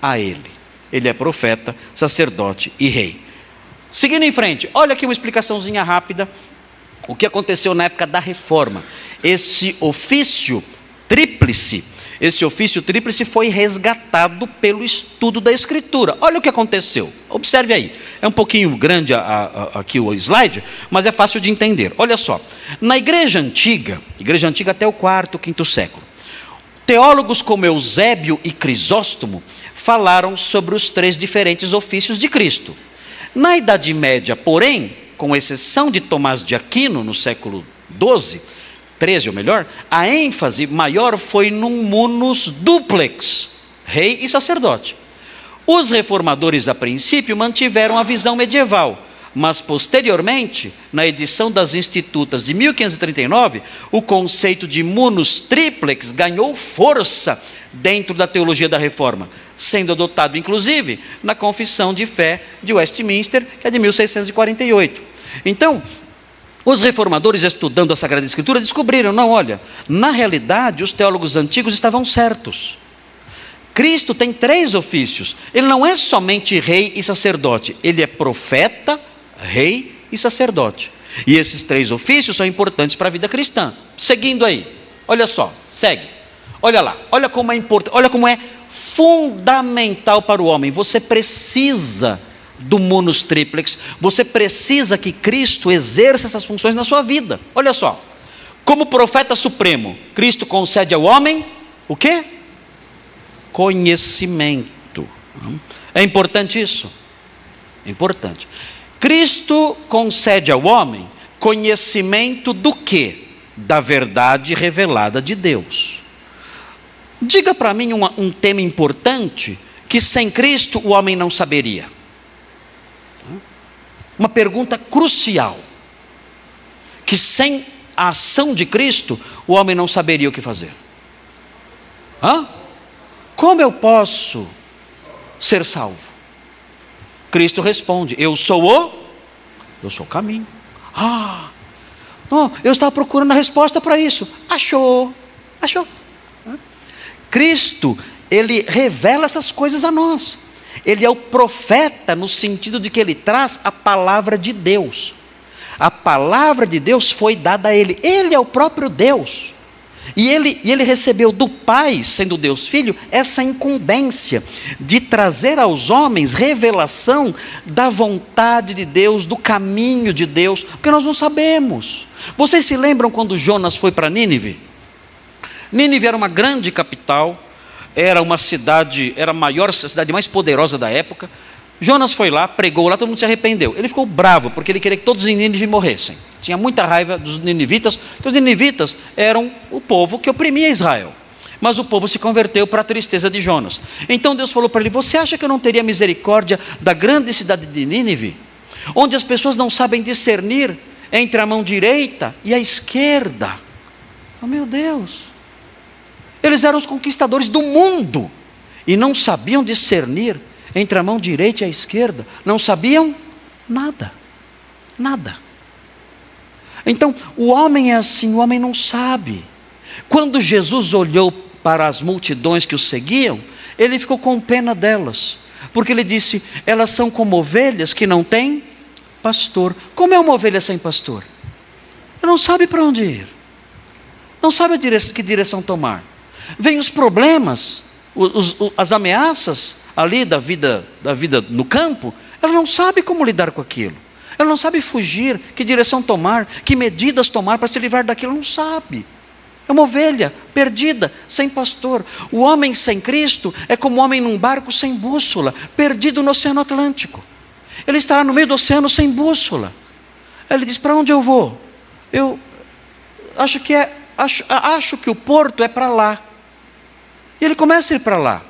a ele. Ele é profeta, sacerdote e rei. Seguindo em frente, olha aqui uma explicaçãozinha rápida. O que aconteceu na época da reforma? Esse ofício tríplice, esse ofício tríplice foi resgatado pelo estudo da Escritura. Olha o que aconteceu. Observe aí. É um pouquinho grande a, a, aqui o slide, mas é fácil de entender. Olha só. Na igreja antiga, igreja antiga até o quarto, quinto século, Teólogos como Eusébio e Crisóstomo falaram sobre os três diferentes ofícios de Cristo. Na Idade Média, porém, com exceção de Tomás de Aquino, no século XII, 13 ou melhor, a ênfase maior foi num munus duplex, rei e sacerdote. Os reformadores, a princípio, mantiveram a visão medieval, mas posteriormente, na edição das Institutas de 1539, o conceito de munus triplex ganhou força dentro da teologia da reforma, sendo adotado inclusive na Confissão de Fé de Westminster, que é de 1648. Então, os reformadores estudando a Sagrada Escritura descobriram, não, olha, na realidade os teólogos antigos estavam certos. Cristo tem três ofícios. Ele não é somente rei e sacerdote, ele é profeta, rei e sacerdote. E esses três ofícios são importantes para a vida cristã. Seguindo aí, olha só, segue. Olha lá, olha como é importante, olha como é fundamental para o homem. Você precisa do munus triplex, você precisa que Cristo exerça essas funções na sua vida. Olha só, como profeta supremo, Cristo concede ao homem o quê? Conhecimento. É importante isso? Importante. Cristo concede ao homem conhecimento do que? Da verdade revelada de Deus. Diga para mim um tema importante que sem Cristo o homem não saberia. Uma pergunta crucial. Que sem a ação de Cristo o homem não saberia o que fazer. Hã? Como eu posso ser salvo? Cristo responde: Eu sou o, eu sou o caminho. Ah, não, eu estava procurando a resposta para isso. Achou, achou. Cristo, ele revela essas coisas a nós. Ele é o profeta no sentido de que ele traz a palavra de Deus. A palavra de Deus foi dada a ele. Ele é o próprio Deus. E ele, e ele recebeu do Pai, sendo Deus Filho, essa incumbência de trazer aos homens revelação da vontade de Deus, do caminho de Deus, porque nós não sabemos. Vocês se lembram quando Jonas foi para Nínive? Nínive era uma grande capital, era uma cidade, era a maior, cidade mais poderosa da época. Jonas foi lá, pregou lá, todo mundo se arrependeu. Ele ficou bravo, porque ele queria que todos os Nínive morressem. Tinha muita raiva dos ninivitas, porque os ninivitas eram o povo que oprimia Israel. Mas o povo se converteu para a tristeza de Jonas. Então Deus falou para ele: Você acha que eu não teria misericórdia da grande cidade de Nínive, onde as pessoas não sabem discernir entre a mão direita e a esquerda? Oh meu Deus! Eles eram os conquistadores do mundo e não sabiam discernir entre a mão direita e a esquerda, não sabiam nada, nada. Então, o homem é assim, o homem não sabe. Quando Jesus olhou para as multidões que o seguiam, ele ficou com pena delas, porque ele disse: elas são como ovelhas que não têm pastor. Como é uma ovelha sem pastor? Ela não sabe para onde ir, não sabe que direção tomar. Vêm os problemas, os, os, as ameaças ali da vida, da vida no campo, ela não sabe como lidar com aquilo. Ela não sabe fugir, que direção tomar, que medidas tomar para se livrar daquilo, ela não sabe. É uma ovelha perdida, sem pastor. O homem sem Cristo é como um homem num barco sem bússola, perdido no Oceano Atlântico. Ele estará no meio do oceano sem bússola. Ele diz: Para onde eu vou? Eu acho que é, acho, acho que o porto é para lá. E ele começa a ir para lá.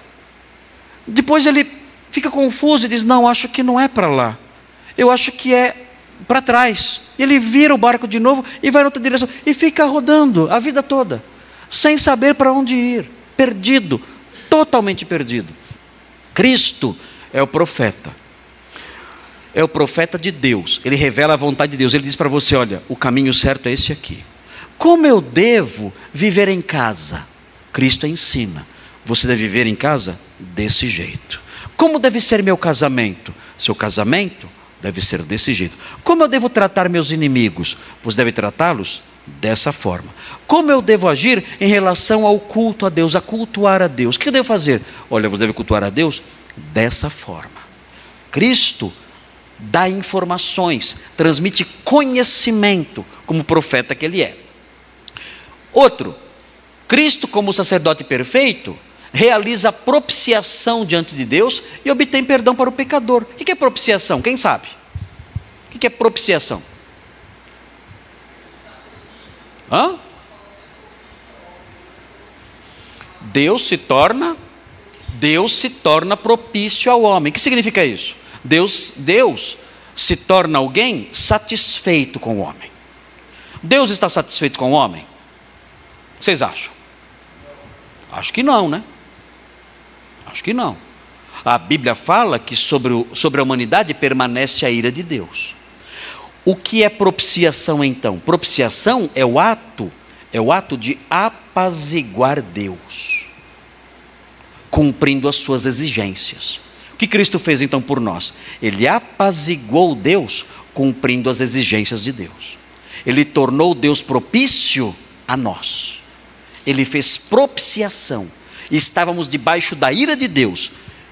Depois ele fica confuso e diz: Não, acho que não é para lá. Eu acho que é para trás. E ele vira o barco de novo e vai em outra direção. E fica rodando a vida toda, sem saber para onde ir. Perdido, totalmente perdido. Cristo é o profeta. É o profeta de Deus. Ele revela a vontade de Deus. Ele diz para você: olha, o caminho certo é esse aqui. Como eu devo viver em casa? Cristo ensina. Você deve viver em casa desse jeito. Como deve ser meu casamento? Seu casamento deve ser desse jeito. Como eu devo tratar meus inimigos? Você deve tratá-los dessa forma. Como eu devo agir em relação ao culto a Deus, a cultuar a Deus? O que eu devo fazer? Olha, você deve cultuar a Deus dessa forma. Cristo dá informações, transmite conhecimento, como profeta que ele é. Outro, Cristo, como sacerdote perfeito, realiza propiciação diante de Deus e obtém perdão para o pecador. O que é propiciação? Quem sabe? O que é propiciação? Hã? Deus se torna Deus se torna propício ao homem. O que significa isso? Deus, Deus se torna alguém satisfeito com o homem. Deus está satisfeito com o homem? Vocês acham? Acho que não, né? Acho que não. A Bíblia fala que sobre, o, sobre a humanidade permanece a ira de Deus. O que é propiciação então? Propiciação é o ato, é o ato de apaziguar Deus, cumprindo as suas exigências. O que Cristo fez então por nós? Ele apaziguou Deus cumprindo as exigências de Deus. Ele tornou Deus propício a nós. Ele fez propiciação. Estávamos debaixo da ira de Deus.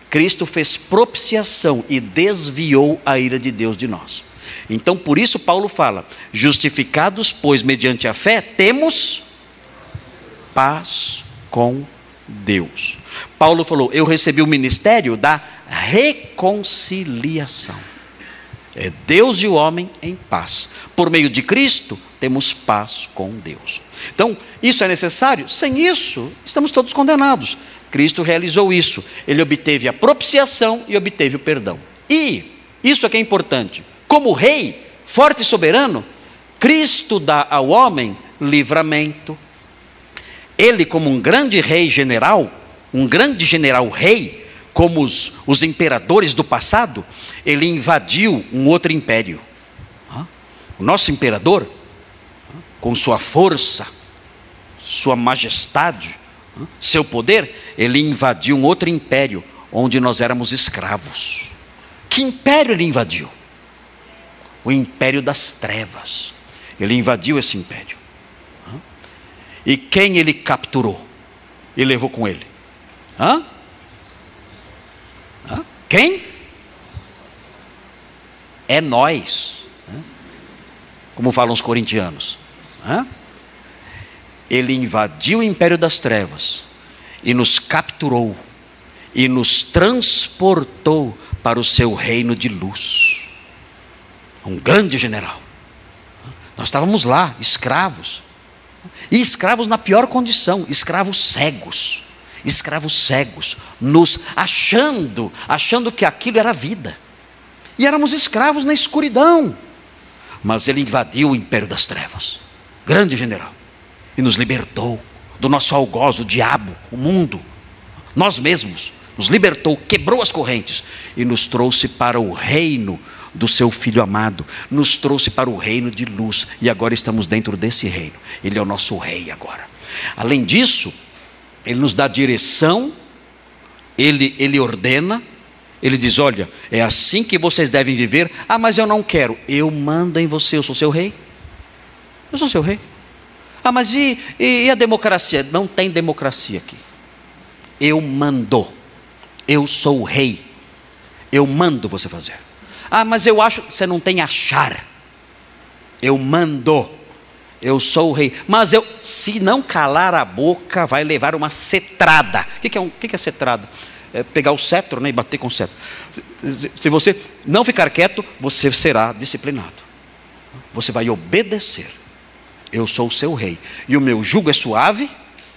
Cristo fez propiciação e desviou a ira de Deus de nós. Então, por isso, Paulo fala: justificados, pois, mediante a fé, temos paz com Deus. Paulo falou: Eu recebi o ministério da reconciliação. É Deus e o homem em paz. Por meio de Cristo, temos paz com Deus. Então, isso é necessário? Sem isso, estamos todos condenados. Cristo realizou isso. Ele obteve a propiciação e obteve o perdão. E, isso é que é importante, como rei, forte e soberano, Cristo dá ao homem livramento. Ele, como um grande rei general, um grande general rei, como os, os imperadores do passado, ele invadiu um outro império. O nosso imperador, com sua força, sua majestade, seu poder, ele invadiu um outro império, onde nós éramos escravos. Que império ele invadiu? o império das trevas. Ele invadiu esse império. E quem ele capturou e levou com ele? Hã? Hã? Quem? É nós. Como falam os corintianos. Ele invadiu o império das trevas e nos capturou e nos transportou para o seu reino de luz um grande general. Nós estávamos lá, escravos. E escravos na pior condição, escravos cegos. Escravos cegos, nos achando, achando que aquilo era vida. E éramos escravos na escuridão. Mas ele invadiu o império das trevas. Grande general. E nos libertou do nosso algoz, o diabo, o mundo, nós mesmos. Nos libertou, quebrou as correntes e nos trouxe para o reino do seu Filho amado, nos trouxe para o reino de luz e agora estamos dentro desse reino. Ele é o nosso rei agora. Além disso, ele nos dá direção, ele, ele ordena, ele diz: Olha, é assim que vocês devem viver. Ah, mas eu não quero. Eu mando em você, eu sou seu rei. Eu sou seu rei. Ah, mas e, e, e a democracia? Não tem democracia aqui. Eu mando. Eu sou o rei. Eu mando você fazer. Ah, mas eu acho. Você não tem achar. Eu mando. Eu sou o rei. Mas eu, se não calar a boca, vai levar uma cetrada. O que, é, um, o que é cetrada? É pegar o cetro né, e bater com o cetro. Se você não ficar quieto, você será disciplinado. Você vai obedecer. Eu sou o seu rei. E o meu jugo é suave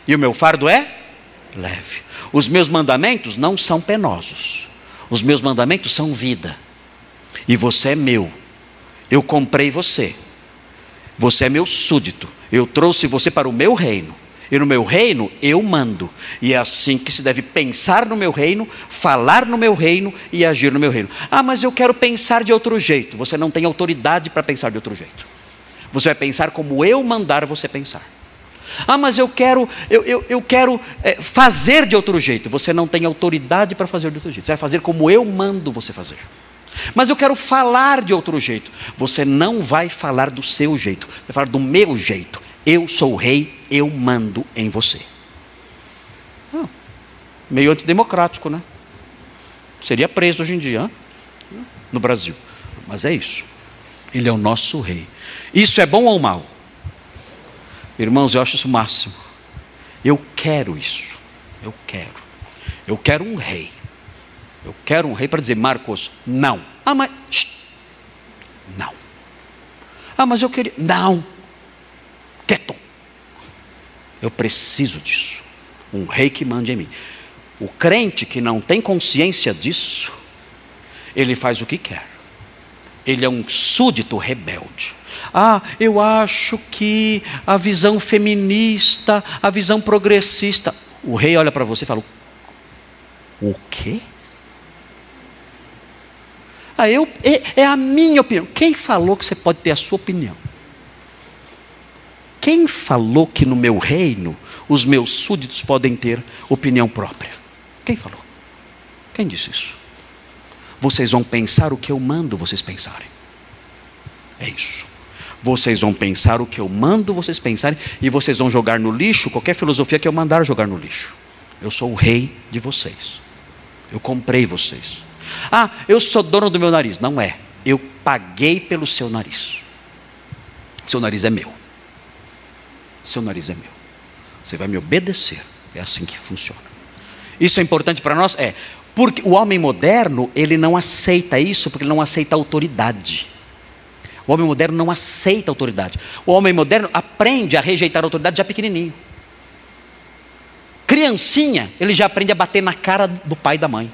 e o meu fardo é leve. Os meus mandamentos não são penosos. Os meus mandamentos são vida. E você é meu. Eu comprei você. Você é meu súdito. Eu trouxe você para o meu reino. E no meu reino eu mando. E é assim que se deve pensar no meu reino, falar no meu reino e agir no meu reino. Ah, mas eu quero pensar de outro jeito. Você não tem autoridade para pensar de outro jeito. Você vai pensar como eu mandar você pensar. Ah, mas eu quero, eu, eu, eu quero é, fazer de outro jeito. Você não tem autoridade para fazer de outro jeito. Você vai fazer como eu mando você fazer. Mas eu quero falar de outro jeito. Você não vai falar do seu jeito, vai falar do meu jeito. Eu sou o rei, eu mando em você. Ah, meio antidemocrático, né? Seria preso hoje em dia, hein? no Brasil. Mas é isso. Ele é o nosso rei. Isso é bom ou mal? Irmãos, eu acho isso o máximo. Eu quero isso. Eu quero. Eu quero um rei. Eu quero um rei para dizer, Marcos, não. Ah, mas. Não. Ah, mas eu queria. Não. Quieto. Eu preciso disso. Um rei que mande em mim. O crente que não tem consciência disso, ele faz o que quer. Ele é um súdito rebelde. Ah, eu acho que a visão feminista, a visão progressista. O rei olha para você e fala: O quê? Ah, eu, é, é a minha opinião. Quem falou que você pode ter a sua opinião? Quem falou que no meu reino os meus súditos podem ter opinião própria? Quem falou? Quem disse isso? Vocês vão pensar o que eu mando vocês pensarem. É isso. Vocês vão pensar o que eu mando vocês pensarem e vocês vão jogar no lixo qualquer filosofia que eu mandar jogar no lixo. Eu sou o rei de vocês. Eu comprei vocês. Ah, eu sou dono do meu nariz. Não é. Eu paguei pelo seu nariz. Seu nariz é meu. Seu nariz é meu. Você vai me obedecer. É assim que funciona. Isso é importante para nós? É. Porque o homem moderno, ele não aceita isso porque ele não aceita autoridade. O homem moderno não aceita autoridade. O homem moderno aprende a rejeitar a autoridade já pequenininho. Criancinha, ele já aprende a bater na cara do pai e da mãe.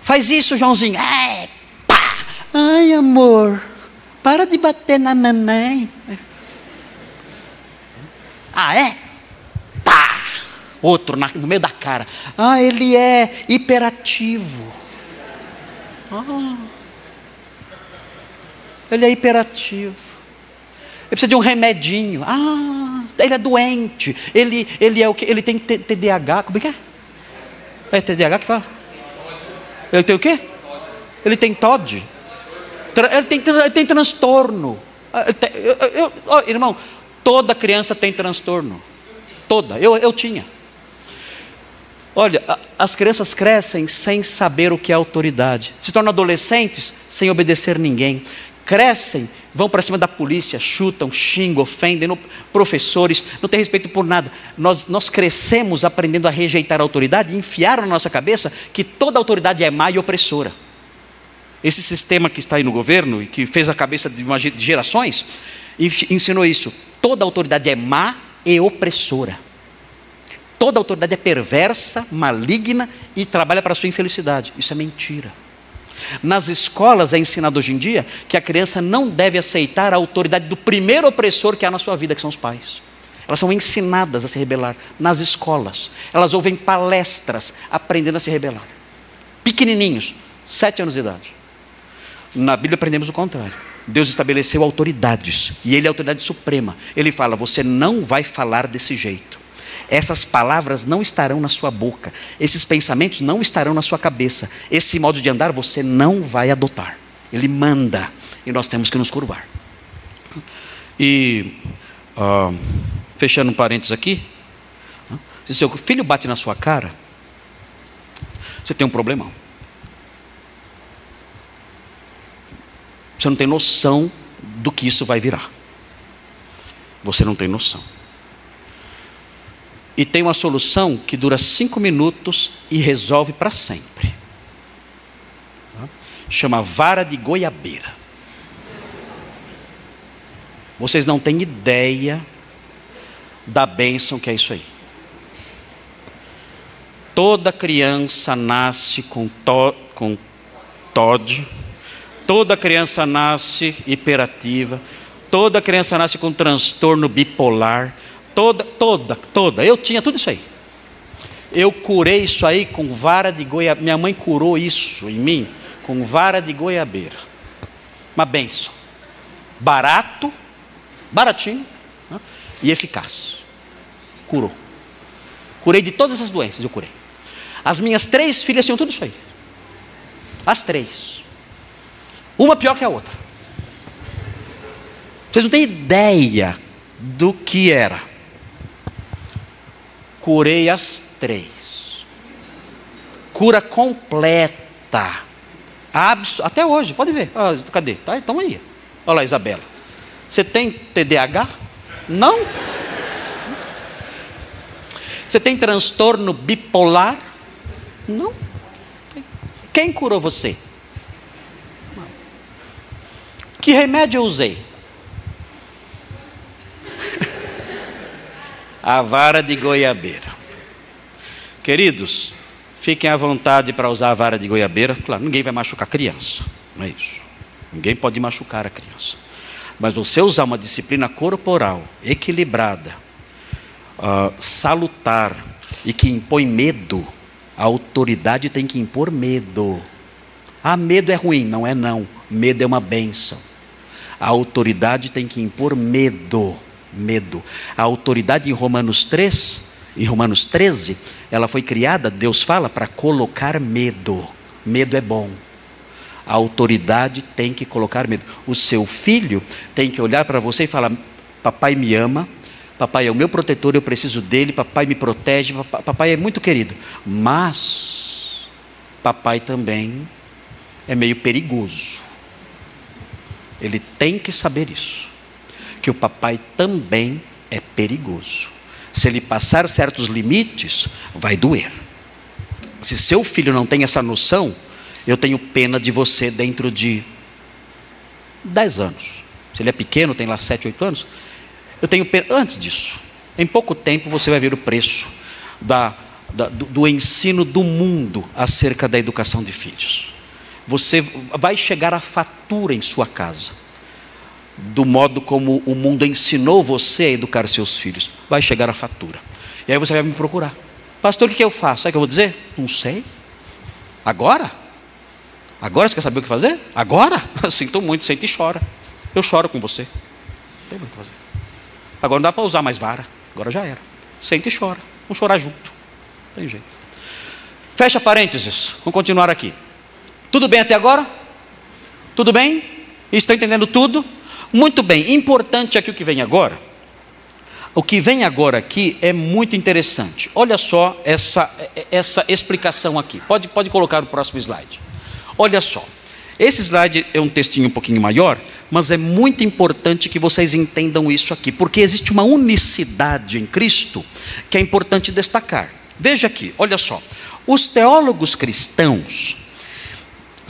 Faz isso, Joãozinho. É, pá. Ai, amor, para de bater na mamãe. Ah, é? Tá. Outro na, no meio da cara. Ah, ele é hiperativo. Ah. Ele é hiperativo. Ele precisa de um remedinho. Ah, ele é doente. Ele, ele é o que? Ele tem TDAH. Como é que é? É TDAH que fala? Ele tem o quê? Ele tem TOD. Ele tem, ele tem transtorno. Ah, eu, eu, eu, irmão, toda criança tem transtorno. Toda. Eu, eu tinha. Olha, as crianças crescem sem saber o que é autoridade, se tornam adolescentes sem obedecer ninguém, crescem, vão para cima da polícia, chutam, xingam, ofendem no, professores, não tem respeito por nada. Nós, nós crescemos aprendendo a rejeitar a autoridade e enfiaram na nossa cabeça que toda autoridade é má e opressora. Esse sistema que está aí no governo e que fez a cabeça de, uma, de gerações ensinou isso. Toda autoridade é má e opressora. Toda autoridade é perversa, maligna e trabalha para a sua infelicidade. Isso é mentira. Nas escolas é ensinado hoje em dia que a criança não deve aceitar a autoridade do primeiro opressor que há na sua vida, que são os pais. Elas são ensinadas a se rebelar nas escolas. Elas ouvem palestras aprendendo a se rebelar. Pequenininhos, sete anos de idade. Na Bíblia aprendemos o contrário. Deus estabeleceu autoridades e Ele é a autoridade suprema. Ele fala: você não vai falar desse jeito. Essas palavras não estarão na sua boca, esses pensamentos não estarão na sua cabeça, esse modo de andar você não vai adotar. Ele manda e nós temos que nos curvar. E, uh, fechando um parênteses aqui, se seu filho bate na sua cara, você tem um problemão. Você não tem noção do que isso vai virar. Você não tem noção. E tem uma solução que dura cinco minutos e resolve para sempre. Chama vara de goiabeira. Vocês não têm ideia da bênção que é isso aí. Toda criança nasce com, to, com TOD, toda criança nasce hiperativa, toda criança nasce com transtorno bipolar, Toda, toda, toda. Eu tinha tudo isso aí. Eu curei isso aí com vara de goiabeira. Minha mãe curou isso em mim com vara de goiabeira. Uma benção. Barato, baratinho né? e eficaz. Curou. Curei de todas as doenças, eu curei. As minhas três filhas tinham tudo isso aí. As três. Uma pior que a outra. Vocês não têm ideia do que era curei as três. Cura completa. Abs Até hoje, pode ver. Ah, cadê? Tá, então aí. Olha lá, Isabela. Você tem TDAH? Não? Você tem transtorno bipolar? Não. Quem curou você? Que remédio eu usei? A vara de goiabeira. Queridos, fiquem à vontade para usar a vara de goiabeira. Claro, ninguém vai machucar a criança, não é isso. Ninguém pode machucar a criança. Mas você usar uma disciplina corporal equilibrada, uh, salutar e que impõe medo, a autoridade tem que impor medo. Ah, medo é ruim. Não é não. Medo é uma benção. A autoridade tem que impor medo. Medo. A autoridade em Romanos 3, em Romanos 13, ela foi criada, Deus fala, para colocar medo. Medo é bom. A autoridade tem que colocar medo. O seu filho tem que olhar para você e falar: Papai me ama, papai é o meu protetor, eu preciso dele, papai me protege, papai é muito querido. Mas, papai também é meio perigoso. Ele tem que saber isso. Que o papai também é perigoso. Se ele passar certos limites, vai doer. Se seu filho não tem essa noção, eu tenho pena de você dentro de 10 anos. Se ele é pequeno, tem lá 7, 8 anos, eu tenho pena, antes disso, em pouco tempo você vai ver o preço da, da, do, do ensino do mundo acerca da educação de filhos. Você vai chegar a fatura em sua casa, do modo como o mundo ensinou você a educar seus filhos. Vai chegar a fatura. E aí você vai me procurar. Pastor, o que eu faço? Sabe o que eu vou dizer? Não sei. Agora? Agora você quer saber o que fazer? Agora? Sinto muito, senta e chora. Eu choro com você. Não tem muito o que fazer. Agora não dá para usar mais vara. Agora já era. Senta e chora. Vamos chorar junto. Não tem jeito. Fecha parênteses. Vamos continuar aqui. Tudo bem até agora? Tudo bem? Estão entendendo tudo? Muito bem. Importante aqui o que vem agora. O que vem agora aqui é muito interessante. Olha só essa, essa explicação aqui. Pode, pode colocar o próximo slide. Olha só, esse slide é um textinho um pouquinho maior, mas é muito importante que vocês entendam isso aqui, porque existe uma unicidade em Cristo que é importante destacar. Veja aqui, olha só. Os teólogos cristãos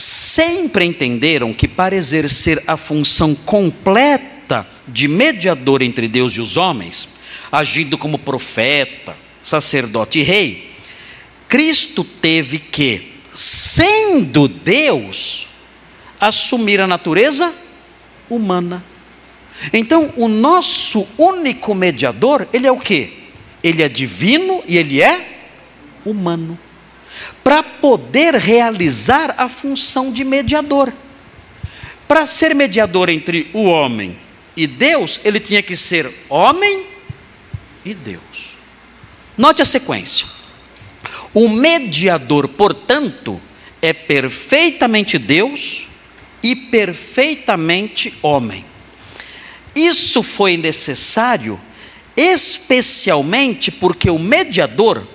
sempre entenderam que para exercer a função completa de mediador entre Deus e os homens, agindo como profeta, sacerdote e rei, Cristo teve que sendo Deus, assumir a natureza humana. Então, o nosso único mediador, ele é o quê? Ele é divino e ele é humano. Para poder realizar a função de mediador. Para ser mediador entre o homem e Deus, ele tinha que ser homem e Deus. Note a sequência. O mediador, portanto, é perfeitamente Deus e perfeitamente homem. Isso foi necessário especialmente porque o mediador,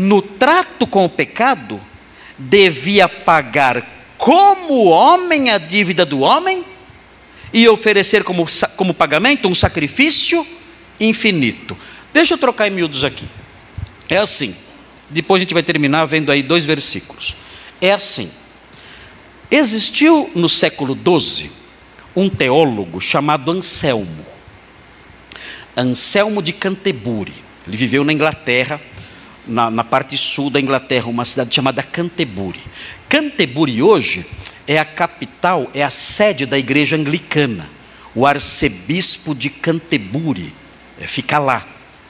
no trato com o pecado, devia pagar como homem a dívida do homem e oferecer como, como pagamento um sacrifício infinito. Deixa eu trocar em miúdos aqui. É assim. Depois a gente vai terminar vendo aí dois versículos. É assim: existiu no século XII um teólogo chamado Anselmo. Anselmo de Canterbury. Ele viveu na Inglaterra, na, na, parte sul da Inglaterra, uma cidade chamada Canterbury. Canterbury hoje é a capital, é a sede da igreja anglicana. O arcebispo de Canterbury é, fica lá,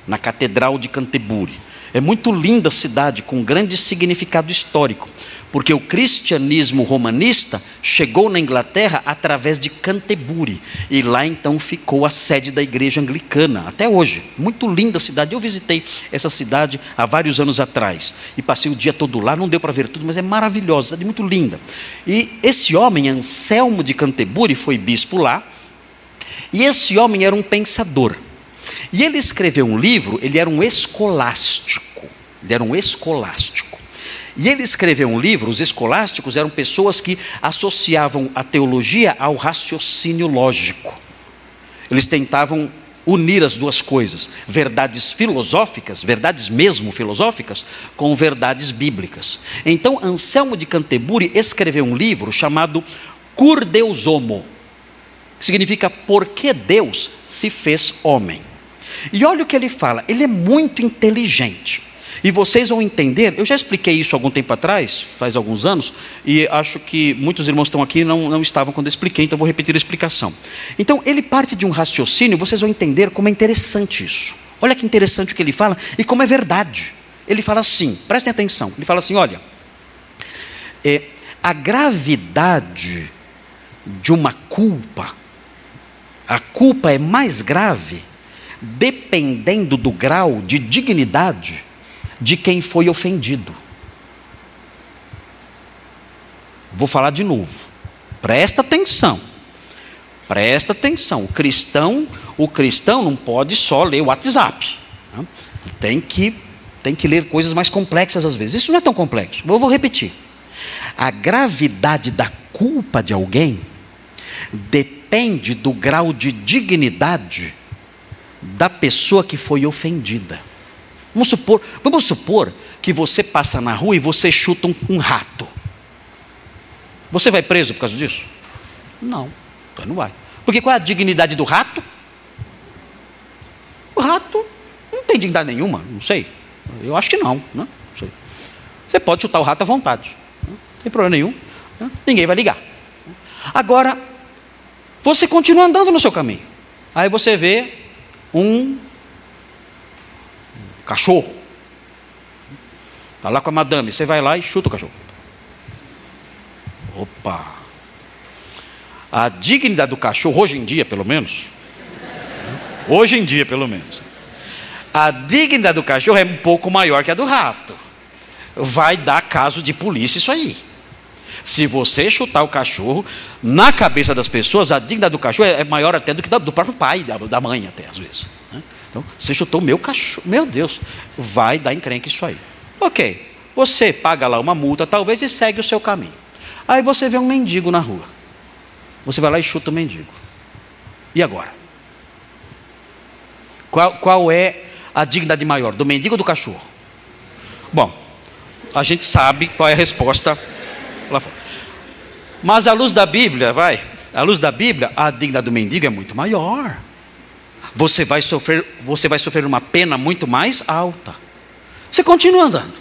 na Catedral de Canterbury. É muito linda a cidade, com grande significado histórico, porque o cristianismo romanista chegou na Inglaterra através de Canterbury, e lá então ficou a sede da igreja anglicana, até hoje. Muito linda cidade. Eu visitei essa cidade há vários anos atrás, e passei o dia todo lá, não deu para ver tudo, mas é maravilhosa, cidade muito linda. E esse homem, Anselmo de Canterbury, foi bispo lá, e esse homem era um pensador. E ele escreveu um livro, ele era um escolástico. Ele era um escolástico. E ele escreveu um livro, os escolásticos eram pessoas que associavam a teologia ao raciocínio lógico. Eles tentavam unir as duas coisas, verdades filosóficas, verdades mesmo filosóficas, com verdades bíblicas. Então, Anselmo de Canterbury escreveu um livro chamado Cur Deus Homo. Significa porque Deus se fez homem. E olha o que ele fala, ele é muito inteligente. E vocês vão entender, eu já expliquei isso algum tempo atrás, faz alguns anos, e acho que muitos irmãos estão aqui não, não estavam quando eu expliquei, então vou repetir a explicação. Então, ele parte de um raciocínio, vocês vão entender como é interessante isso. Olha que interessante o que ele fala e como é verdade. Ele fala assim, prestem atenção, ele fala assim: olha, é, a gravidade de uma culpa, a culpa é mais grave dependendo do grau de dignidade de quem foi ofendido. Vou falar de novo. Presta atenção. Presta atenção. O cristão, o cristão não pode só ler o WhatsApp. Né? Tem que tem que ler coisas mais complexas às vezes. Isso não é tão complexo. Eu vou repetir. A gravidade da culpa de alguém depende do grau de dignidade da pessoa que foi ofendida. Vamos supor, vamos supor que você passa na rua e você chuta um, um rato. Você vai preso por causa disso? Não, não vai. Porque qual é a dignidade do rato? O rato não tem dignidade nenhuma, não sei. Eu acho que não, né? não. Você pode chutar o rato à vontade, não tem problema nenhum. Né? Ninguém vai ligar. Agora, você continua andando no seu caminho. Aí você vê um Cachorro. Está lá com a madame. Você vai lá e chuta o cachorro. Opa! A dignidade do cachorro, hoje em dia, pelo menos. Hoje em dia, pelo menos. A dignidade do cachorro é um pouco maior que a do rato. Vai dar caso de polícia isso aí. Se você chutar o cachorro, na cabeça das pessoas, a dignidade do cachorro é maior até do que do próprio pai, da mãe, até às vezes. Né? Então, você chutou meu cachorro. Meu Deus, vai dar encrenca isso aí. Ok, você paga lá uma multa, talvez, e segue o seu caminho. Aí você vê um mendigo na rua. Você vai lá e chuta o mendigo. E agora? Qual, qual é a dignidade maior, do mendigo ou do cachorro? Bom, a gente sabe qual é a resposta lá fora. Mas à luz da Bíblia, vai, à luz da Bíblia, a dignidade do mendigo é muito maior você vai sofrer, você vai sofrer uma pena muito mais alta. Você continua andando.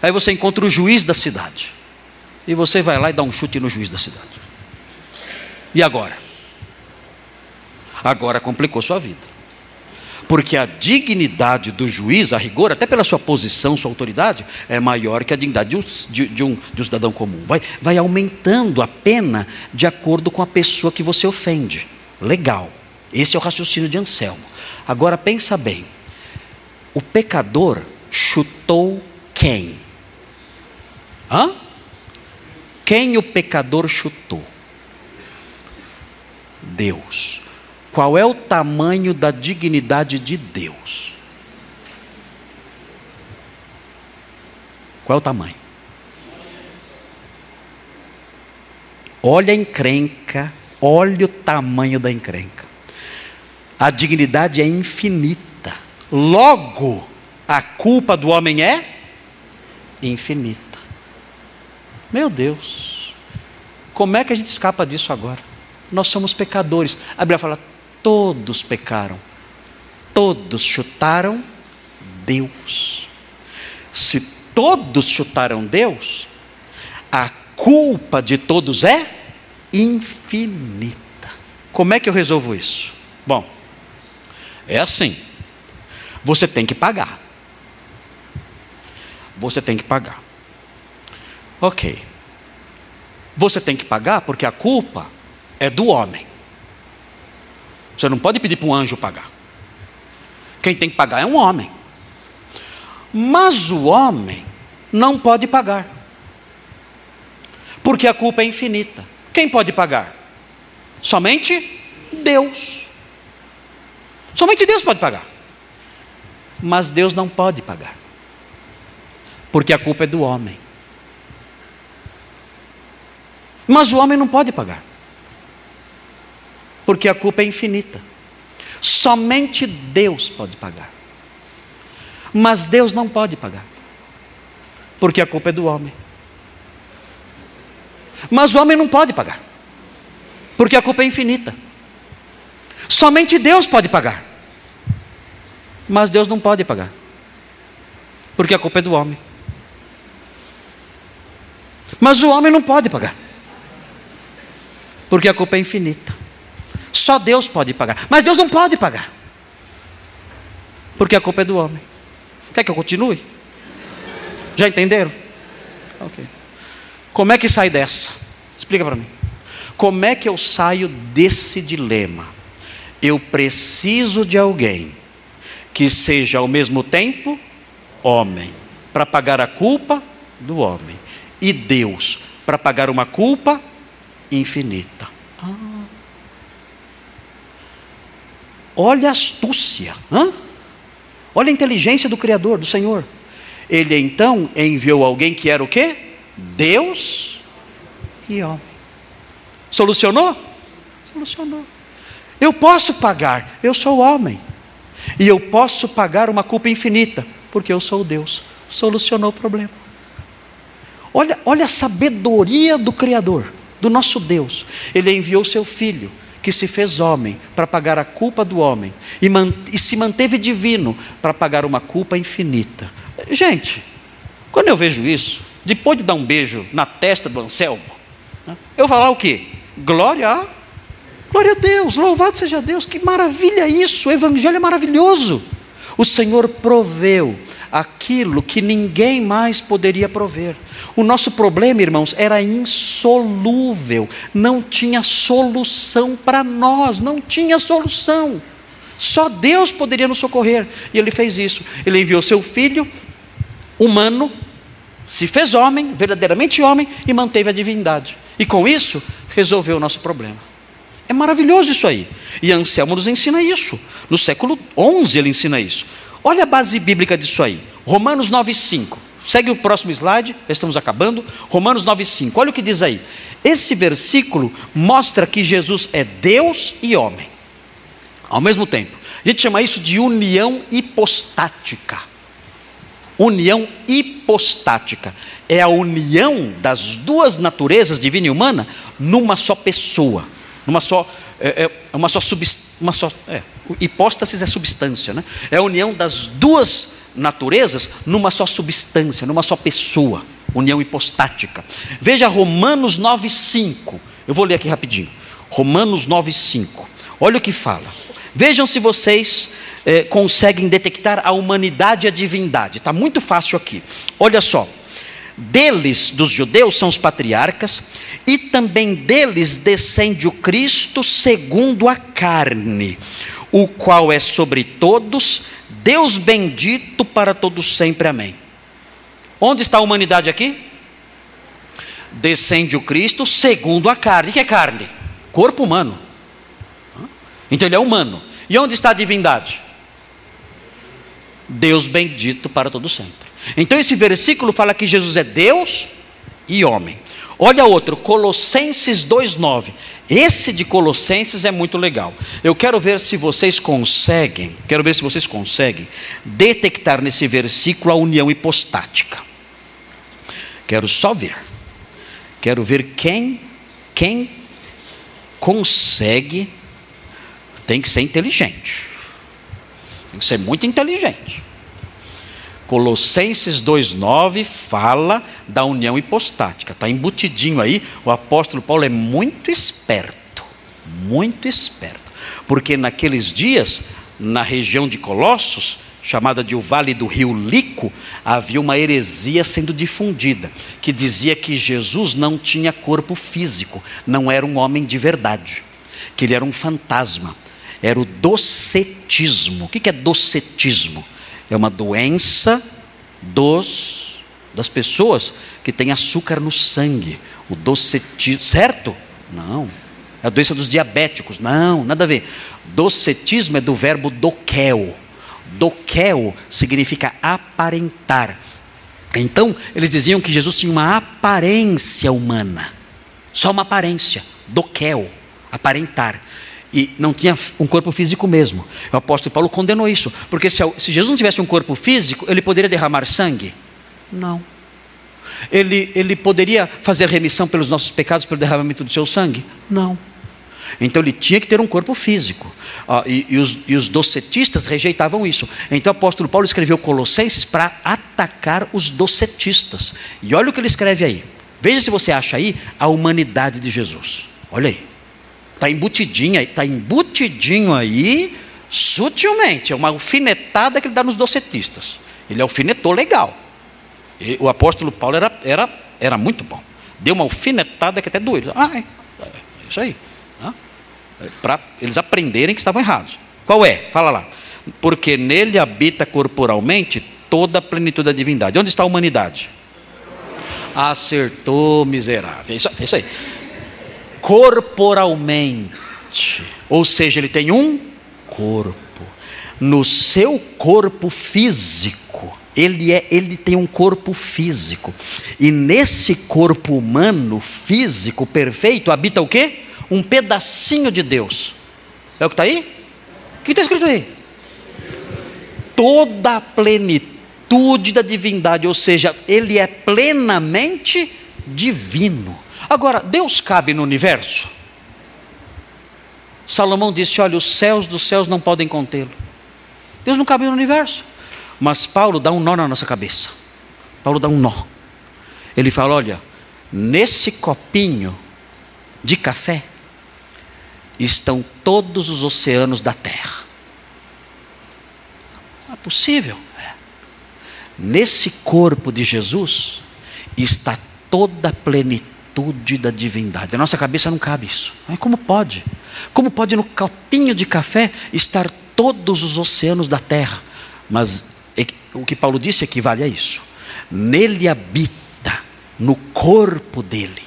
Aí você encontra o juiz da cidade. E você vai lá e dá um chute no juiz da cidade. E agora? Agora complicou sua vida. Porque a dignidade do juiz, a rigor, até pela sua posição, sua autoridade, é maior que a dignidade de um, de, de um, de um cidadão comum. Vai, vai aumentando a pena de acordo com a pessoa que você ofende. Legal. Esse é o raciocínio de Anselmo. Agora pensa bem. O pecador chutou quem? Hã? Quem o pecador chutou? Deus. Qual é o tamanho da dignidade de Deus? Qual é o tamanho? Olha a encrenca, olha o tamanho da encrenca a dignidade é infinita. Logo, a culpa do homem é infinita. Meu Deus, como é que a gente escapa disso agora? Nós somos pecadores. A Bíblia fala: todos pecaram, todos chutaram Deus. Se todos chutaram Deus, a culpa de todos é infinita. Como é que eu resolvo isso? Bom, é assim. Você tem que pagar. Você tem que pagar. Ok. Você tem que pagar porque a culpa é do homem. Você não pode pedir para um anjo pagar. Quem tem que pagar é um homem. Mas o homem não pode pagar. Porque a culpa é infinita. Quem pode pagar? Somente Deus. Somente Deus pode pagar. Mas Deus não pode pagar. Porque a culpa é do homem. Mas o homem não pode pagar. Porque a culpa é infinita. Somente Deus pode pagar. Mas Deus não pode pagar. Porque a culpa é do homem. Mas o homem não pode pagar. Porque a culpa é infinita. Somente Deus pode pagar. Mas Deus não pode pagar. Porque a culpa é do homem. Mas o homem não pode pagar. Porque a culpa é infinita. Só Deus pode pagar. Mas Deus não pode pagar. Porque a culpa é do homem. Quer que eu continue? Já entenderam? Ok. Como é que sai dessa? Explica para mim. Como é que eu saio desse dilema? Eu preciso de alguém que seja ao mesmo tempo homem, para pagar a culpa do homem, e Deus, para pagar uma culpa infinita. Ah. Olha a astúcia, hã? olha a inteligência do Criador, do Senhor. Ele então enviou alguém que era o quê? Deus e homem. Solucionou? Solucionou. Eu posso pagar, eu sou homem. E eu posso pagar uma culpa infinita, porque eu sou Deus. Solucionou o problema. Olha, olha a sabedoria do Criador, do nosso Deus. Ele enviou seu filho, que se fez homem, para pagar a culpa do homem, e, e se manteve divino para pagar uma culpa infinita. Gente, quando eu vejo isso, depois de dar um beijo na testa do Anselmo, né, eu falar o quê? Glória a Glória a Deus, louvado seja Deus, que maravilha isso, o Evangelho é maravilhoso. O Senhor proveu aquilo que ninguém mais poderia prover. O nosso problema, irmãos, era insolúvel, não tinha solução para nós, não tinha solução. Só Deus poderia nos socorrer, e Ele fez isso. Ele enviou seu filho, humano, se fez homem, verdadeiramente homem, e manteve a divindade. E com isso, resolveu o nosso problema. É maravilhoso isso aí. E Anselmo nos ensina isso. No século XI ele ensina isso. Olha a base bíblica disso aí. Romanos 9,5. Segue o próximo slide, estamos acabando. Romanos 9,5. Olha o que diz aí. Esse versículo mostra que Jesus é Deus e homem. Ao mesmo tempo. A gente chama isso de união hipostática. União hipostática. É a união das duas naturezas, divina e humana, numa só pessoa numa só, é, é uma só, uma só é, hipóstasis é substância, né? É a união das duas naturezas numa só substância, numa só pessoa, união hipostática. Veja Romanos 9:5. Eu vou ler aqui rapidinho. Romanos 9:5. Olha o que fala. Vejam se vocês é, conseguem detectar a humanidade e a divindade. Está muito fácil aqui. Olha só. Deles, dos judeus, são os patriarcas, e também deles descende o Cristo segundo a carne, o qual é sobre todos, Deus bendito para todos sempre. Amém. Onde está a humanidade aqui? Descende o Cristo segundo a carne. O que é carne? Corpo humano. Então ele é humano. E onde está a divindade? Deus bendito para todos sempre. Então esse versículo fala que Jesus é Deus e homem. Olha outro, Colossenses 2:9. Esse de Colossenses é muito legal. Eu quero ver se vocês conseguem, quero ver se vocês conseguem detectar nesse versículo a união hipostática. Quero só ver. Quero ver quem quem consegue tem que ser inteligente. Tem que ser muito inteligente. Colossenses 2,9 fala da união hipostática. Está embutidinho aí. O apóstolo Paulo é muito esperto. Muito esperto. Porque naqueles dias, na região de Colossos, chamada de o Vale do Rio Lico, havia uma heresia sendo difundida, que dizia que Jesus não tinha corpo físico, não era um homem de verdade, que ele era um fantasma. Era o docetismo. O que é docetismo? É uma doença dos das pessoas que têm açúcar no sangue, o docetismo, certo? Não. É a doença dos diabéticos. Não, nada a ver. Docetismo é do verbo doquel. Doquel significa aparentar. Então, eles diziam que Jesus tinha uma aparência humana. Só uma aparência. Doquel, aparentar e não tinha um corpo físico mesmo. O apóstolo Paulo condenou isso, porque se, se Jesus não tivesse um corpo físico, ele poderia derramar sangue? Não. Ele, ele poderia fazer remissão pelos nossos pecados pelo derramamento do seu sangue? Não. Então ele tinha que ter um corpo físico. Ah, e, e, os, e os docetistas rejeitavam isso. Então o apóstolo Paulo escreveu Colossenses para atacar os docetistas. E olha o que ele escreve aí. Veja se você acha aí a humanidade de Jesus. Olha aí. Está embutidinho aí, está embutidinho aí, sutilmente. É uma alfinetada que ele dá nos docetistas. Ele alfinetou legal. o apóstolo Paulo era, era, era muito bom. Deu uma alfinetada que até doeu. Ah, é, é isso aí. Para eles aprenderem que estavam errados. Qual é? Fala lá. Porque nele habita corporalmente toda a plenitude da divindade. Onde está a humanidade? Acertou, miserável. Isso, isso aí. Corporalmente. Ou seja, ele tem um corpo. No seu corpo físico, ele, é, ele tem um corpo físico. E nesse corpo humano, físico, perfeito, habita o quê? Um pedacinho de Deus. É o que está aí? O que está escrito aí? Toda a plenitude plenitude da divindade, ou seja, ele é plenamente divino. Agora, Deus cabe no universo? Salomão disse: Olha, os céus dos céus não podem contê-lo. Deus não cabe no universo. Mas Paulo dá um nó na nossa cabeça. Paulo dá um nó. Ele fala: Olha, nesse copinho de café estão todos os oceanos da terra. Não é possível. Nesse corpo de Jesus está toda a plenitude da divindade. A nossa cabeça não cabe isso. como pode? Como pode no copinho de café estar todos os oceanos da terra? Mas o que Paulo disse equivale a isso. Nele habita, no corpo dele,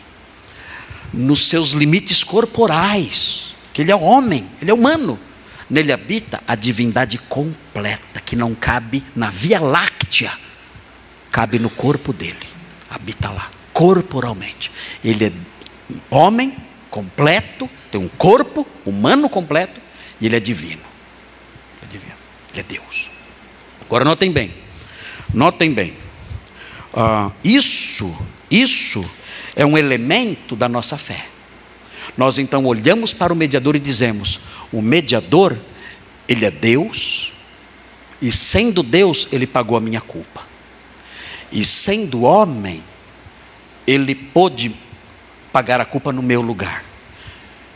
nos seus limites corporais, que ele é homem, ele é humano. Nele habita a divindade completa, que não cabe na Via Láctea cabe no corpo dele, habita lá, corporalmente. Ele é homem completo, tem um corpo humano completo e ele é divino. É divino, ele é Deus. Agora notem bem, notem bem, uh, isso, isso é um elemento da nossa fé. Nós então olhamos para o mediador e dizemos: o mediador, ele é Deus, e sendo Deus, ele pagou a minha culpa. E sendo homem, ele pôde pagar a culpa no meu lugar.